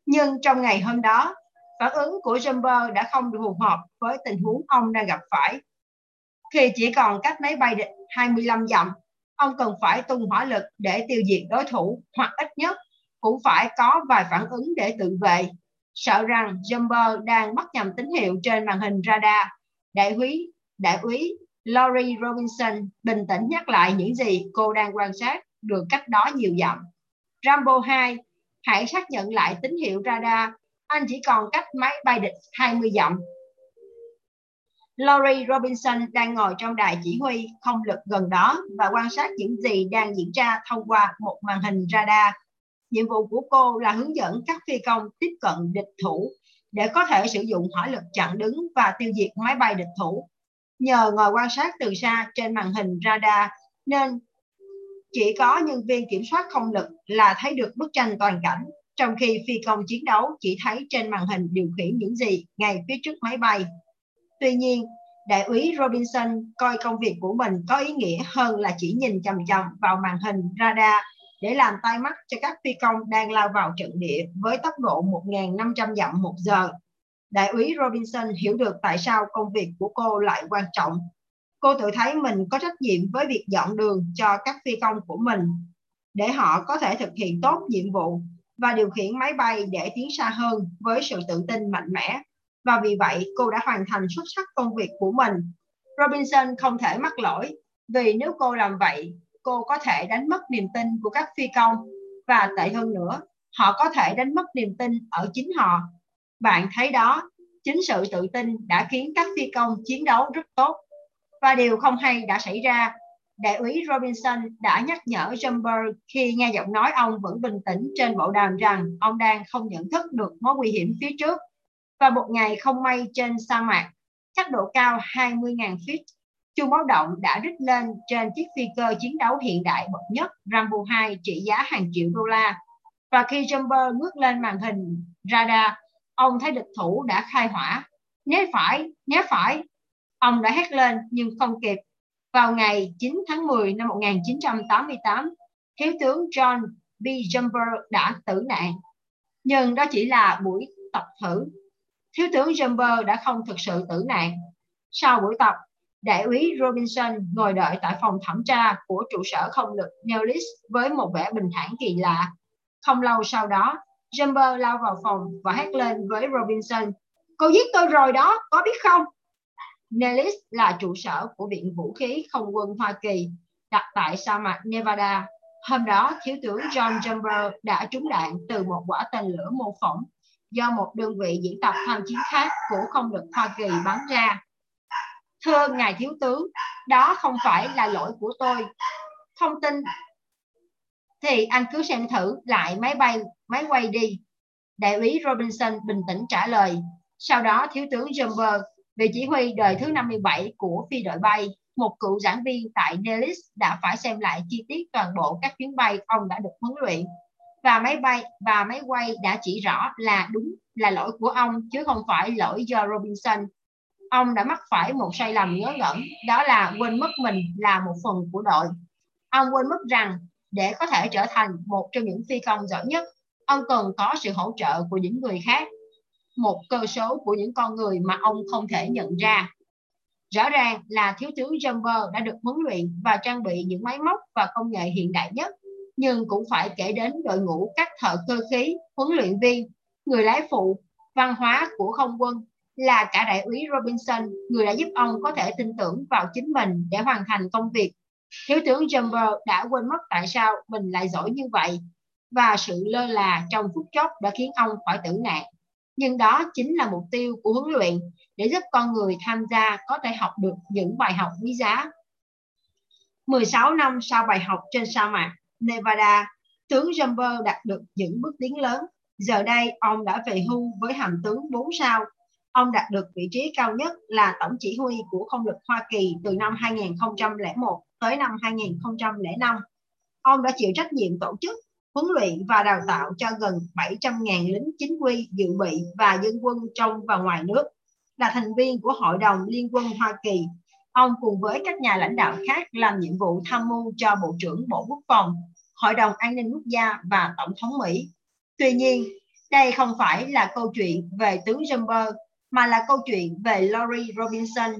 Nhưng trong ngày hôm đó, phản ứng của Jumper đã không phù hợp với tình huống ông đang gặp phải. Khi chỉ còn cách máy bay địch 25 dặm, ông cần phải tung hỏa lực để tiêu diệt đối thủ hoặc ít nhất cũng phải có vài phản ứng để tự vệ. Sợ rằng Jumper đang bắt nhầm tín hiệu trên màn hình radar. Đại úy, đại úy Laurie Robinson bình tĩnh nhắc lại những gì cô đang quan sát được cách đó nhiều dặm. Rambo 2 hãy xác nhận lại tín hiệu radar. Anh chỉ còn cách máy bay địch 20 dặm. Laurie Robinson đang ngồi trong đài chỉ huy không lực gần đó và quan sát những gì đang diễn ra thông qua một màn hình radar. Nhiệm vụ của cô là hướng dẫn các phi công tiếp cận địch thủ để có thể sử dụng hỏa lực chặn đứng và tiêu diệt máy bay địch thủ. Nhờ ngồi quan sát từ xa trên màn hình radar nên chỉ có nhân viên kiểm soát không lực là thấy được bức tranh toàn cảnh, trong khi phi công chiến đấu chỉ thấy trên màn hình điều khiển những gì ngay phía trước máy bay. Tuy nhiên, đại úy Robinson coi công việc của mình có ý nghĩa hơn là chỉ nhìn chầm chầm vào màn hình radar để làm tai mắt cho các phi công đang lao vào trận địa với tốc độ 1.500 dặm một giờ. Đại úy Robinson hiểu được tại sao công việc của cô lại quan trọng cô tự thấy mình có trách nhiệm với việc dọn đường cho các phi công của mình để họ có thể thực hiện tốt nhiệm vụ và điều khiển máy bay để tiến xa hơn với sự tự tin mạnh mẽ. Và vì vậy, cô đã hoàn thành xuất sắc công việc của mình. Robinson không thể mắc lỗi, vì nếu cô làm vậy, cô có thể đánh mất niềm tin của các phi công và tệ hơn nữa, họ có thể đánh mất niềm tin ở chính họ. Bạn thấy đó, chính sự tự tin đã khiến các phi công chiến đấu rất tốt và điều không hay đã xảy ra. Đại úy Robinson đã nhắc nhở Jumper khi nghe giọng nói ông vẫn bình tĩnh trên bộ đàm rằng ông đang không nhận thức được mối nguy hiểm phía trước. Và một ngày không may trên sa mạc, chắc độ cao 20.000 feet, chuông báo động đã rít lên trên chiếc phi cơ chiến đấu hiện đại bậc nhất Rambo 2 trị giá hàng triệu đô la. Và khi Jumper ngước lên màn hình radar, ông thấy địch thủ đã khai hỏa. Né phải, né phải, Ông đã hét lên nhưng không kịp. Vào ngày 9 tháng 10 năm 1988, Thiếu tướng John B. Jumper đã tử nạn. Nhưng đó chỉ là buổi tập thử. Thiếu tướng Jumper đã không thực sự tử nạn. Sau buổi tập, đại úy Robinson ngồi đợi tại phòng thẩm tra của trụ sở không lực Nellis với một vẻ bình thản kỳ lạ. Không lâu sau đó, Jumper lao vào phòng và hét lên với Robinson. Cô giết tôi rồi đó, có biết không? Nellis là trụ sở của Viện Vũ khí Không quân Hoa Kỳ đặt tại sa mạc Nevada. Hôm đó, Thiếu tướng John Jumper đã trúng đạn từ một quả tên lửa mô phỏng do một đơn vị diễn tập tham chiến khác của không lực Hoa Kỳ bắn ra. Thưa Ngài Thiếu tướng, đó không phải là lỗi của tôi. Không tin thì anh cứ xem thử lại máy bay, máy quay đi. Đại úy Robinson bình tĩnh trả lời. Sau đó Thiếu tướng Jumper vị chỉ huy đời thứ 57 của phi đội bay, một cựu giảng viên tại Nellis đã phải xem lại chi tiết toàn bộ các chuyến bay ông đã được huấn luyện và máy bay và máy quay đã chỉ rõ là đúng là lỗi của ông chứ không phải lỗi do Robinson. Ông đã mắc phải một sai lầm ngớ ngẩn, đó là quên mất mình là một phần của đội. Ông quên mất rằng để có thể trở thành một trong những phi công giỏi nhất, ông cần có sự hỗ trợ của những người khác, một cơ số của những con người mà ông không thể nhận ra. Rõ ràng là thiếu tướng Jumper đã được huấn luyện và trang bị những máy móc và công nghệ hiện đại nhất, nhưng cũng phải kể đến đội ngũ các thợ cơ khí, huấn luyện viên, người lái phụ, văn hóa của không quân là cả đại úy Robinson, người đã giúp ông có thể tin tưởng vào chính mình để hoàn thành công việc. Thiếu tướng Jumper đã quên mất tại sao mình lại giỏi như vậy và sự lơ là trong phút chốc đã khiến ông phải tử nạn. Nhưng đó chính là mục tiêu của huấn luyện để giúp con người tham gia có thể học được những bài học quý giá. 16 năm sau bài học trên sa mạc Nevada, tướng Jumper đạt được những bước tiến lớn. Giờ đây, ông đã về hưu với hàm tướng 4 sao. Ông đạt được vị trí cao nhất là tổng chỉ huy của không lực Hoa Kỳ từ năm 2001 tới năm 2005. Ông đã chịu trách nhiệm tổ chức, huấn luyện và đào tạo cho gần 700.000 lính chính quy, dự bị và dân quân trong và ngoài nước là thành viên của Hội đồng Liên quân Hoa Kỳ. Ông cùng với các nhà lãnh đạo khác làm nhiệm vụ tham mưu cho Bộ trưởng Bộ Quốc phòng, Hội đồng An ninh Quốc gia và Tổng thống Mỹ. Tuy nhiên, đây không phải là câu chuyện về tướng Jumper, mà là câu chuyện về Lori Robinson.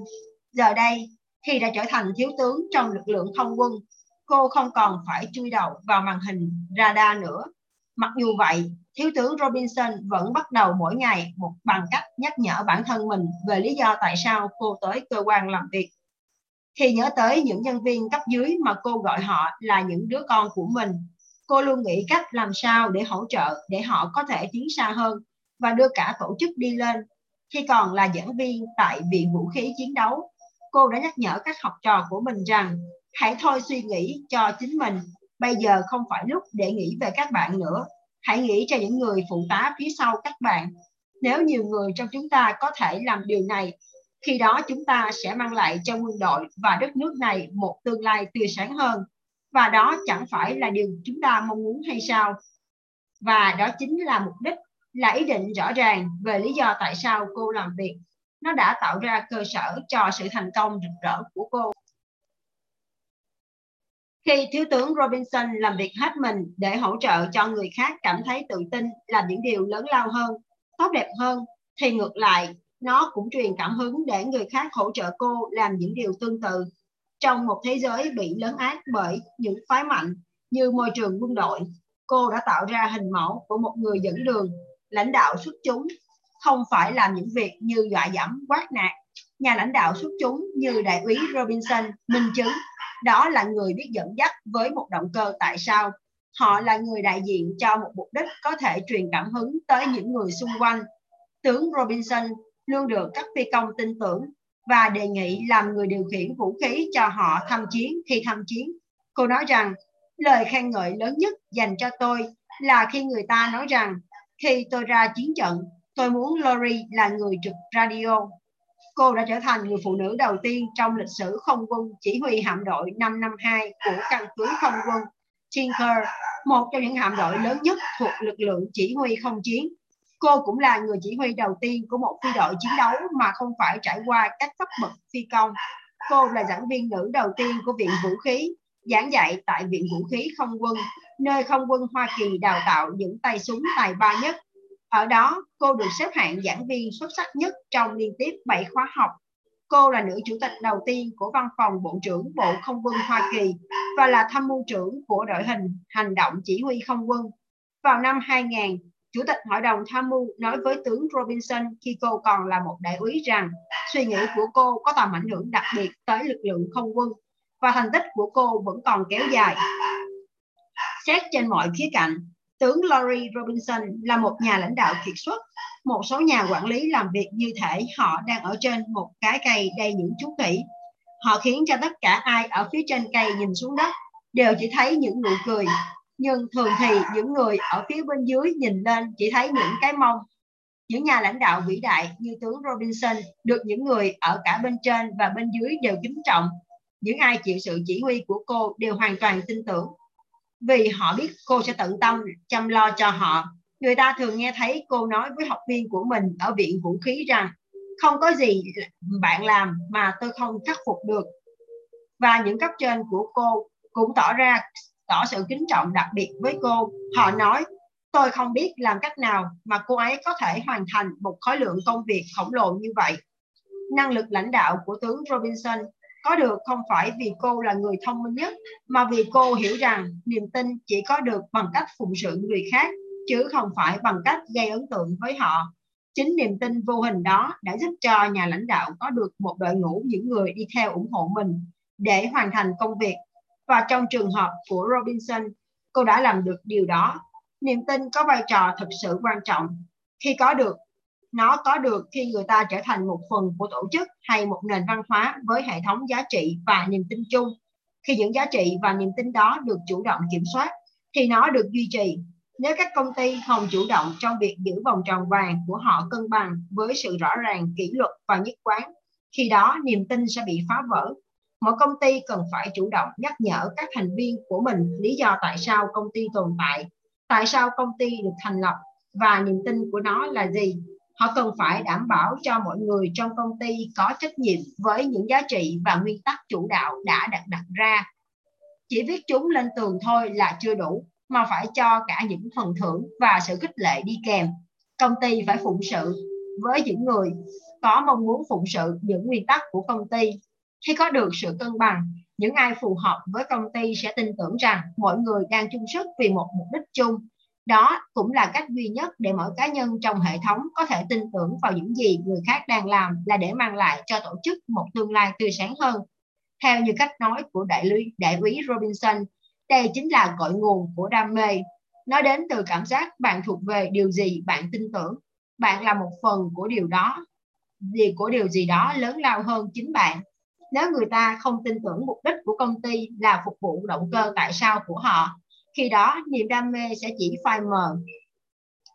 Giờ đây, khi đã trở thành thiếu tướng trong lực lượng không quân, cô không còn phải chui đầu vào màn hình radar nữa. Mặc dù vậy, thiếu tướng Robinson vẫn bắt đầu mỗi ngày một bằng cách nhắc nhở bản thân mình về lý do tại sao cô tới cơ quan làm việc. Khi nhớ tới những nhân viên cấp dưới mà cô gọi họ là những đứa con của mình, cô luôn nghĩ cách làm sao để hỗ trợ để họ có thể tiến xa hơn và đưa cả tổ chức đi lên. Khi còn là giảng viên tại Viện Vũ khí Chiến đấu, cô đã nhắc nhở các học trò của mình rằng hãy thôi suy nghĩ cho chính mình, bây giờ không phải lúc để nghĩ về các bạn nữa Hãy nghĩ cho những người phụ tá phía sau các bạn. Nếu nhiều người trong chúng ta có thể làm điều này, khi đó chúng ta sẽ mang lại cho quân đội và đất nước này một tương lai tươi sáng hơn. Và đó chẳng phải là điều chúng ta mong muốn hay sao? Và đó chính là mục đích, là ý định rõ ràng về lý do tại sao cô làm việc. Nó đã tạo ra cơ sở cho sự thành công rực rỡ của cô. Khi Thiếu tướng Robinson làm việc hết mình để hỗ trợ cho người khác cảm thấy tự tin làm những điều lớn lao hơn, tốt đẹp hơn, thì ngược lại, nó cũng truyền cảm hứng để người khác hỗ trợ cô làm những điều tương tự. Trong một thế giới bị lớn ác bởi những phái mạnh như môi trường quân đội, cô đã tạo ra hình mẫu của một người dẫn đường, lãnh đạo xuất chúng, không phải làm những việc như dọa dẫm, quát nạt. Nhà lãnh đạo xuất chúng như đại úy Robinson minh chứng đó là người biết dẫn dắt với một động cơ tại sao họ là người đại diện cho một mục đích có thể truyền cảm hứng tới những người xung quanh tướng robinson luôn được các phi công tin tưởng và đề nghị làm người điều khiển vũ khí cho họ tham chiến khi tham chiến cô nói rằng lời khen ngợi lớn nhất dành cho tôi là khi người ta nói rằng khi tôi ra chiến trận tôi muốn Lori là người trực radio Cô đã trở thành người phụ nữ đầu tiên trong lịch sử không quân chỉ huy hạm đội 552 của căn cứ không quân Tinker, một trong những hạm đội lớn nhất thuộc lực lượng chỉ huy không chiến. Cô cũng là người chỉ huy đầu tiên của một phi đội chiến đấu mà không phải trải qua các cấp bậc phi công. Cô là giảng viên nữ đầu tiên của Viện Vũ khí, giảng dạy tại Viện Vũ khí Không quân, nơi không quân Hoa Kỳ đào tạo những tay súng tài ba nhất ở đó, cô được xếp hạng giảng viên xuất sắc nhất trong liên tiếp 7 khóa học. Cô là nữ chủ tịch đầu tiên của văn phòng Bộ trưởng Bộ Không quân Hoa Kỳ và là tham mưu trưởng của đội hình hành động chỉ huy không quân. Vào năm 2000, Chủ tịch Hội đồng Tham mưu nói với tướng Robinson khi cô còn là một đại úy rằng suy nghĩ của cô có tầm ảnh hưởng đặc biệt tới lực lượng không quân và thành tích của cô vẫn còn kéo dài. Xét trên mọi khía cạnh, Tướng Lori Robinson là một nhà lãnh đạo kiệt xuất. Một số nhà quản lý làm việc như thể họ đang ở trên một cái cây đầy những chú khỉ. Họ khiến cho tất cả ai ở phía trên cây nhìn xuống đất đều chỉ thấy những nụ cười. Nhưng thường thì những người ở phía bên dưới nhìn lên chỉ thấy những cái mông. Những nhà lãnh đạo vĩ đại như tướng Robinson được những người ở cả bên trên và bên dưới đều kính trọng. những ai chịu sự chỉ huy của cô đều hoàn toàn tin tưởng vì họ biết cô sẽ tận tâm chăm lo cho họ người ta thường nghe thấy cô nói với học viên của mình ở viện vũ khí rằng, không có gì bạn làm mà tôi không khắc phục được và những cấp trên của cô cũng tỏ ra tỏ sự kính trọng đặc biệt với cô. Họ nói, tôi không biết làm cách nào mà cô ấy có thể hoàn thành một khối lượng công việc khổng lồ như vậy. Năng lực lãnh đạo của tướng Robinson có được không phải vì cô là người thông minh nhất, mà vì cô hiểu rằng niềm tin chỉ có được bằng cách phụng sự người khác, chứ không phải bằng cách gây ấn tượng với họ. Chính niềm tin vô hình đó đã giúp cho nhà lãnh đạo có được một đội ngũ những người đi theo ủng hộ mình để hoàn thành công việc và trong trường hợp của Robinson, cô đã làm được điều đó. Niềm tin có vai trò thực sự quan trọng. Khi có được, nó có được khi người ta trở thành một phần của tổ chức hay một nền văn hóa với hệ thống giá trị và niềm tin chung. Khi những giá trị và niềm tin đó được chủ động kiểm soát, thì nó được duy trì. Nếu các công ty không chủ động trong việc giữ vòng tròn vàng của họ cân bằng với sự rõ ràng kỷ luật và nhất quán, khi đó niềm tin sẽ bị phá vỡ mỗi công ty cần phải chủ động nhắc nhở các thành viên của mình lý do tại sao công ty tồn tại tại sao công ty được thành lập và niềm tin của nó là gì. Họ cần phải đảm bảo cho mọi người trong công ty có trách nhiệm với những giá trị và nguyên tắc chủ đạo đã đặt đặt ra. Chỉ viết chúng lên tường thôi là chưa đủ, mà phải cho cả những phần thưởng và sự khích lệ đi kèm. Công ty phải phụng sự với những người có mong muốn phụng sự những nguyên tắc của công ty khi có được sự cân bằng những ai phù hợp với công ty sẽ tin tưởng rằng mọi người đang chung sức vì một mục đích chung đó cũng là cách duy nhất để mỗi cá nhân trong hệ thống có thể tin tưởng vào những gì người khác đang làm là để mang lại cho tổ chức một tương lai tươi sáng hơn. Theo như cách nói của đại lý đại úy Robinson, đây chính là cội nguồn của đam mê. Nó đến từ cảm giác bạn thuộc về điều gì bạn tin tưởng. Bạn là một phần của điều đó, gì của điều gì đó lớn lao hơn chính bạn. Nếu người ta không tin tưởng mục đích của công ty là phục vụ động cơ tại sao của họ, khi đó niềm đam mê sẽ chỉ phai mờ.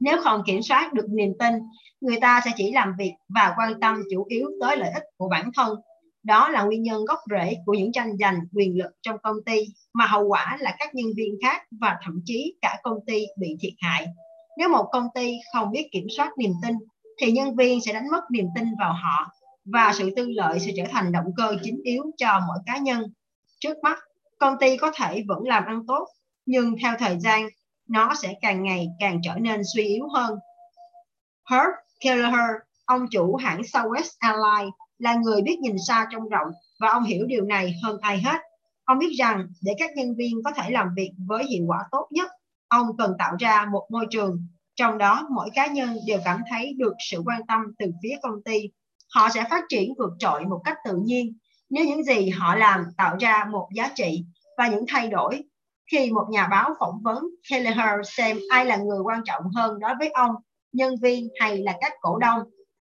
Nếu không kiểm soát được niềm tin người ta sẽ chỉ làm việc và quan tâm chủ yếu tới lợi ích của bản thân. Đó là nguyên nhân gốc rễ của những tranh giành quyền lực trong công ty mà hậu quả là các nhân viên khác và thậm chí cả công ty bị thiệt hại. Nếu một công ty không biết kiểm soát niềm tin thì nhân viên sẽ đánh mất niềm tin vào họ và sự tư lợi sẽ trở thành động cơ chính yếu cho mỗi cá nhân trước mắt công ty có thể vẫn làm ăn tốt nhưng theo thời gian nó sẽ càng ngày càng trở nên suy yếu hơn. Herb Kelleher, ông chủ hãng Southwest Airlines, là người biết nhìn xa trong rộng và ông hiểu điều này hơn ai hết. Ông biết rằng để các nhân viên có thể làm việc với hiệu quả tốt nhất, ông cần tạo ra một môi trường trong đó mỗi cá nhân đều cảm thấy được sự quan tâm từ phía công ty. Họ sẽ phát triển vượt trội một cách tự nhiên nếu những gì họ làm tạo ra một giá trị và những thay đổi khi một nhà báo phỏng vấn Kelleher xem ai là người quan trọng hơn đối với ông, nhân viên hay là các cổ đông.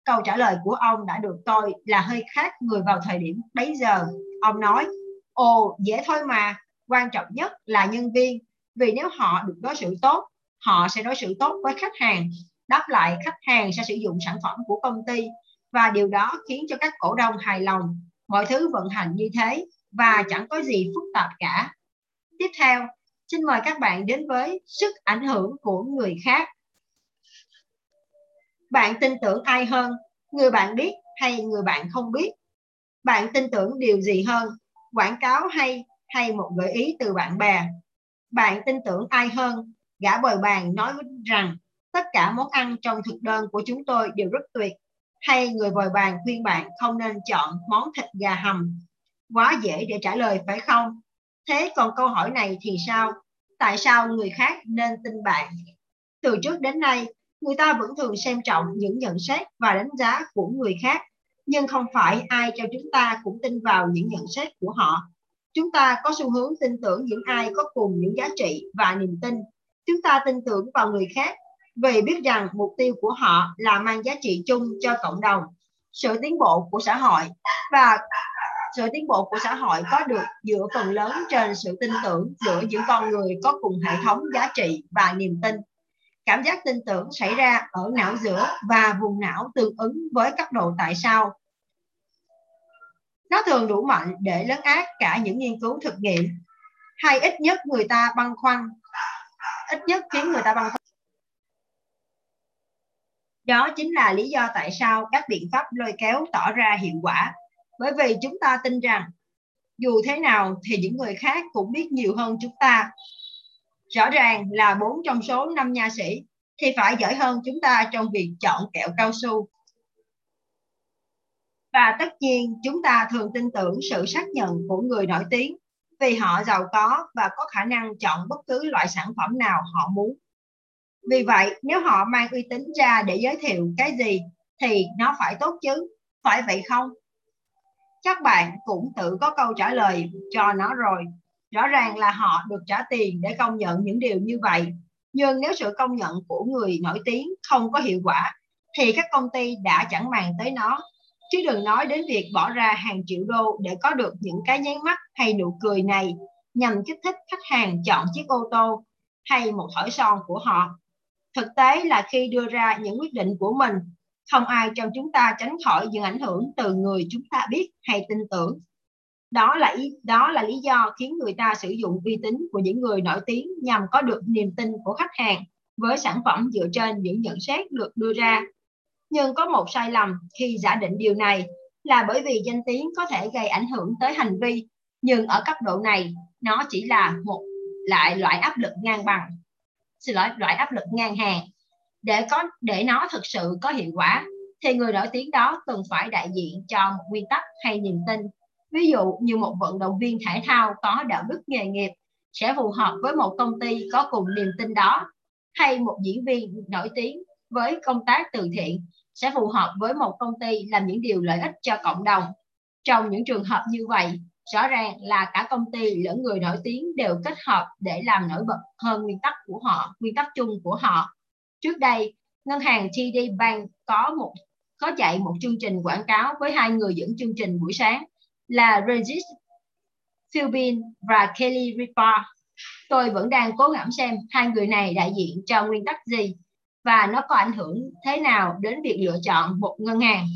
Câu trả lời của ông đã được coi là hơi khác người vào thời điểm bấy giờ. Ông nói, ồ dễ thôi mà, quan trọng nhất là nhân viên, vì nếu họ được đối xử tốt, họ sẽ đối xử tốt với khách hàng. Đáp lại khách hàng sẽ sử dụng sản phẩm của công ty và điều đó khiến cho các cổ đông hài lòng. Mọi thứ vận hành như thế và chẳng có gì phức tạp cả Tiếp theo, xin mời các bạn đến với sức ảnh hưởng của người khác. Bạn tin tưởng ai hơn, người bạn biết hay người bạn không biết? Bạn tin tưởng điều gì hơn, quảng cáo hay hay một gợi ý từ bạn bè? Bạn tin tưởng ai hơn? Gã bồi bàn nói rằng tất cả món ăn trong thực đơn của chúng tôi đều rất tuyệt. Hay người bồi bàn khuyên bạn không nên chọn món thịt gà hầm. Quá dễ để trả lời phải không? Thế còn câu hỏi này thì sao? Tại sao người khác nên tin bạn? Từ trước đến nay, người ta vẫn thường xem trọng những nhận xét và đánh giá của người khác, nhưng không phải ai cho chúng ta cũng tin vào những nhận xét của họ. Chúng ta có xu hướng tin tưởng những ai có cùng những giá trị và niềm tin. Chúng ta tin tưởng vào người khác vì biết rằng mục tiêu của họ là mang giá trị chung cho cộng đồng, sự tiến bộ của xã hội và sự tiến bộ của xã hội có được dựa phần lớn trên sự tin tưởng giữa những con người có cùng hệ thống giá trị và niềm tin. Cảm giác tin tưởng xảy ra ở não giữa và vùng não tương ứng với cấp độ tại sao. Nó thường đủ mạnh để lấn át cả những nghiên cứu thực nghiệm, hay ít nhất người ta băn khoăn, ít nhất khiến người ta băn khoăn. Đó chính là lý do tại sao các biện pháp lôi kéo tỏ ra hiệu quả, bởi vì chúng ta tin rằng dù thế nào thì những người khác cũng biết nhiều hơn chúng ta. Rõ ràng là bốn trong số năm nha sĩ thì phải giỏi hơn chúng ta trong việc chọn kẹo cao su. Và tất nhiên chúng ta thường tin tưởng sự xác nhận của người nổi tiếng vì họ giàu có và có khả năng chọn bất cứ loại sản phẩm nào họ muốn. Vì vậy, nếu họ mang uy tín ra để giới thiệu cái gì thì nó phải tốt chứ, phải vậy không? các bạn cũng tự có câu trả lời cho nó rồi. Rõ ràng là họ được trả tiền để công nhận những điều như vậy. Nhưng nếu sự công nhận của người nổi tiếng không có hiệu quả thì các công ty đã chẳng màng tới nó. Chứ đừng nói đến việc bỏ ra hàng triệu đô để có được những cái nháy mắt hay nụ cười này nhằm kích thích khách hàng chọn chiếc ô tô hay một thỏi son của họ. Thực tế là khi đưa ra những quyết định của mình, không ai trong chúng ta tránh khỏi những ảnh hưởng từ người chúng ta biết hay tin tưởng. Đó là ý, đó là lý do khiến người ta sử dụng uy tín của những người nổi tiếng nhằm có được niềm tin của khách hàng với sản phẩm dựa trên những nhận xét được đưa ra. Nhưng có một sai lầm khi giả định điều này là bởi vì danh tiếng có thể gây ảnh hưởng tới hành vi, nhưng ở cấp độ này nó chỉ là một lại loại áp lực ngang bằng xin lỗi, loại áp lực ngang hàng. Để có, để nó thực sự có hiệu quả, thì người nổi tiếng đó cần phải đại diện cho một nguyên tắc hay niềm tin. Ví dụ như một vận động viên thể thao có đạo đức nghề nghiệp sẽ phù hợp với một công ty có cùng niềm tin đó, hay một diễn viên nổi tiếng với công tác từ thiện sẽ phù hợp với một công ty làm những điều lợi ích cho cộng đồng. Trong những trường hợp như vậy rõ ràng là cả công ty lẫn người nổi tiếng đều kết hợp để làm nổi bật hơn nguyên tắc của họ, nguyên tắc chung của họ. Trước đây, ngân hàng TD Bank có một, có chạy một chương trình quảng cáo với hai người dẫn chương trình buổi sáng là Regis Philbin và Kelly Ripa. Tôi vẫn đang cố gắng xem hai người này đại diện cho nguyên tắc gì và nó có ảnh hưởng thế nào đến việc lựa chọn một ngân hàng.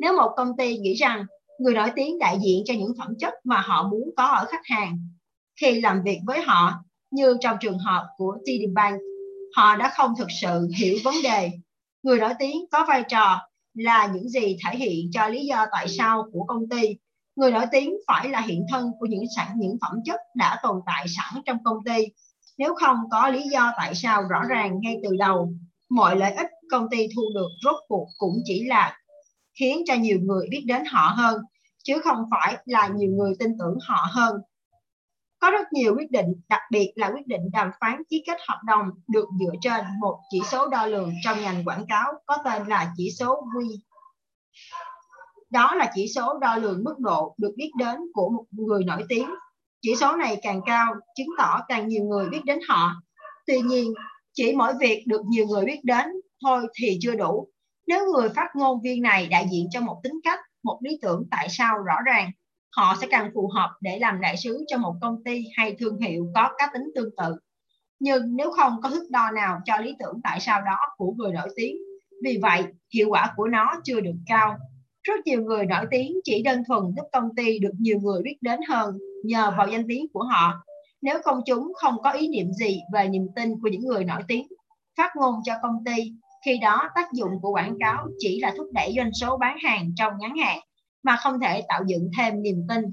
Nếu một công ty nghĩ rằng người nổi tiếng đại diện cho những phẩm chất mà họ muốn có ở khách hàng. Khi làm việc với họ, như trong trường hợp của TD Bank, họ đã không thực sự hiểu vấn đề. Người nổi tiếng có vai trò là những gì thể hiện cho lý do tại sao của công ty. Người nổi tiếng phải là hiện thân của những sản những phẩm chất đã tồn tại sẵn trong công ty. Nếu không có lý do tại sao rõ ràng ngay từ đầu, mọi lợi ích công ty thu được rốt cuộc cũng chỉ là khiến cho nhiều người biết đến họ hơn, chứ không phải là nhiều người tin tưởng họ hơn. Có rất nhiều quyết định, đặc biệt là quyết định đàm phán ký kết hợp đồng được dựa trên một chỉ số đo lường trong ngành quảng cáo có tên là chỉ số Q đó là chỉ số đo lường mức độ được biết đến của một người nổi tiếng. Chỉ số này càng cao, chứng tỏ càng nhiều người biết đến họ. Tuy nhiên, chỉ mỗi việc được nhiều người biết đến thôi thì chưa đủ nếu người phát ngôn viên này đại diện cho một tính cách, một lý tưởng tại sao rõ ràng, họ sẽ càng phù hợp để làm đại sứ cho một công ty hay thương hiệu có cá tính tương tự. Nhưng nếu không có thước đo nào cho lý tưởng tại sao đó của người nổi tiếng, vì vậy hiệu quả của nó chưa được cao. Rất nhiều người nổi tiếng chỉ đơn thuần giúp công ty được nhiều người biết đến hơn nhờ vào danh tiếng của họ. Nếu công chúng không có ý niệm gì về niềm tin của những người nổi tiếng, phát ngôn cho công ty khi đó tác dụng của quảng cáo chỉ là thúc đẩy doanh số bán hàng trong ngắn hạn mà không thể tạo dựng thêm niềm tin.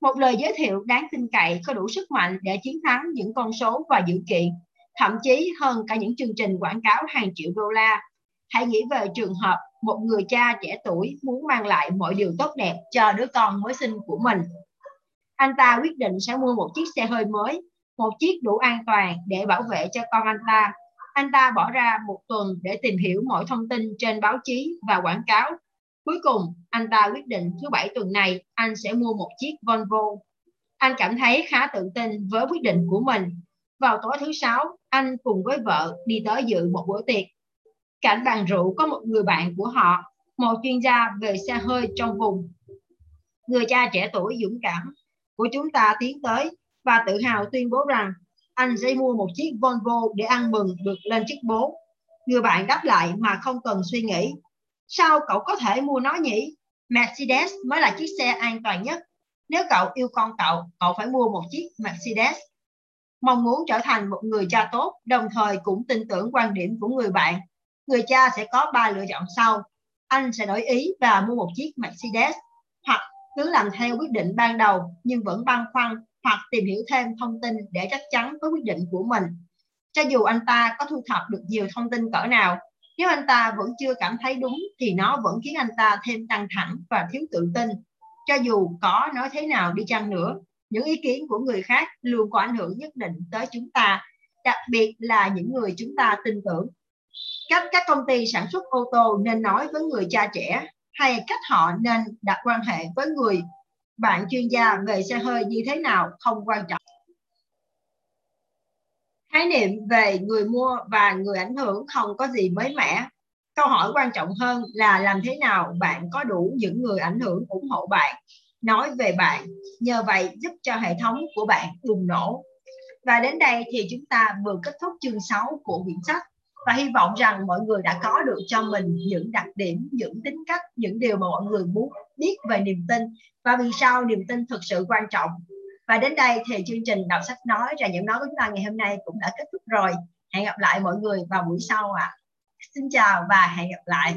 Một lời giới thiệu đáng tin cậy có đủ sức mạnh để chiến thắng những con số và dự kiện, thậm chí hơn cả những chương trình quảng cáo hàng triệu đô la. Hãy nghĩ về trường hợp một người cha trẻ tuổi muốn mang lại mọi điều tốt đẹp cho đứa con mới sinh của mình. Anh ta quyết định sẽ mua một chiếc xe hơi mới, một chiếc đủ an toàn để bảo vệ cho con anh ta anh ta bỏ ra một tuần để tìm hiểu mọi thông tin trên báo chí và quảng cáo. Cuối cùng, anh ta quyết định thứ bảy tuần này anh sẽ mua một chiếc Volvo. Anh cảm thấy khá tự tin với quyết định của mình. Vào tối thứ sáu, anh cùng với vợ đi tới dự một bữa tiệc. Cạnh bàn rượu có một người bạn của họ, một chuyên gia về xe hơi trong vùng. Người cha trẻ tuổi dũng cảm của chúng ta tiến tới và tự hào tuyên bố rằng anh sẽ mua một chiếc Volvo để ăn mừng được lên chức bố. Người bạn đáp lại mà không cần suy nghĩ. Sao cậu có thể mua nó nhỉ? Mercedes mới là chiếc xe an toàn nhất. Nếu cậu yêu con cậu, cậu phải mua một chiếc Mercedes. Mong muốn trở thành một người cha tốt, đồng thời cũng tin tưởng quan điểm của người bạn. Người cha sẽ có ba lựa chọn sau. Anh sẽ đổi ý và mua một chiếc Mercedes, hoặc cứ làm theo quyết định ban đầu nhưng vẫn băn khoăn hoặc tìm hiểu thêm thông tin để chắc chắn với quyết định của mình. Cho dù anh ta có thu thập được nhiều thông tin cỡ nào, nếu anh ta vẫn chưa cảm thấy đúng thì nó vẫn khiến anh ta thêm căng thẳng và thiếu tự tin. Cho dù có nói thế nào đi chăng nữa, những ý kiến của người khác luôn có ảnh hưởng nhất định tới chúng ta, đặc biệt là những người chúng ta tin tưởng. Cách các công ty sản xuất ô tô nên nói với người cha trẻ hay cách họ nên đặt quan hệ với người bạn chuyên gia về xe hơi như thế nào không quan trọng. Khái niệm về người mua và người ảnh hưởng không có gì mới mẻ. Câu hỏi quan trọng hơn là làm thế nào bạn có đủ những người ảnh hưởng ủng hộ bạn. Nói về bạn, nhờ vậy giúp cho hệ thống của bạn bùng nổ. Và đến đây thì chúng ta vừa kết thúc chương 6 của quyển sách và hy vọng rằng mọi người đã có được cho mình những đặc điểm, những tính cách, những điều mà mọi người muốn biết về niềm tin và vì sao niềm tin thực sự quan trọng. Và đến đây thì chương trình đọc sách nói và những nói của chúng ta ngày hôm nay cũng đã kết thúc rồi. Hẹn gặp lại mọi người vào buổi sau ạ. À. xin chào và hẹn gặp lại.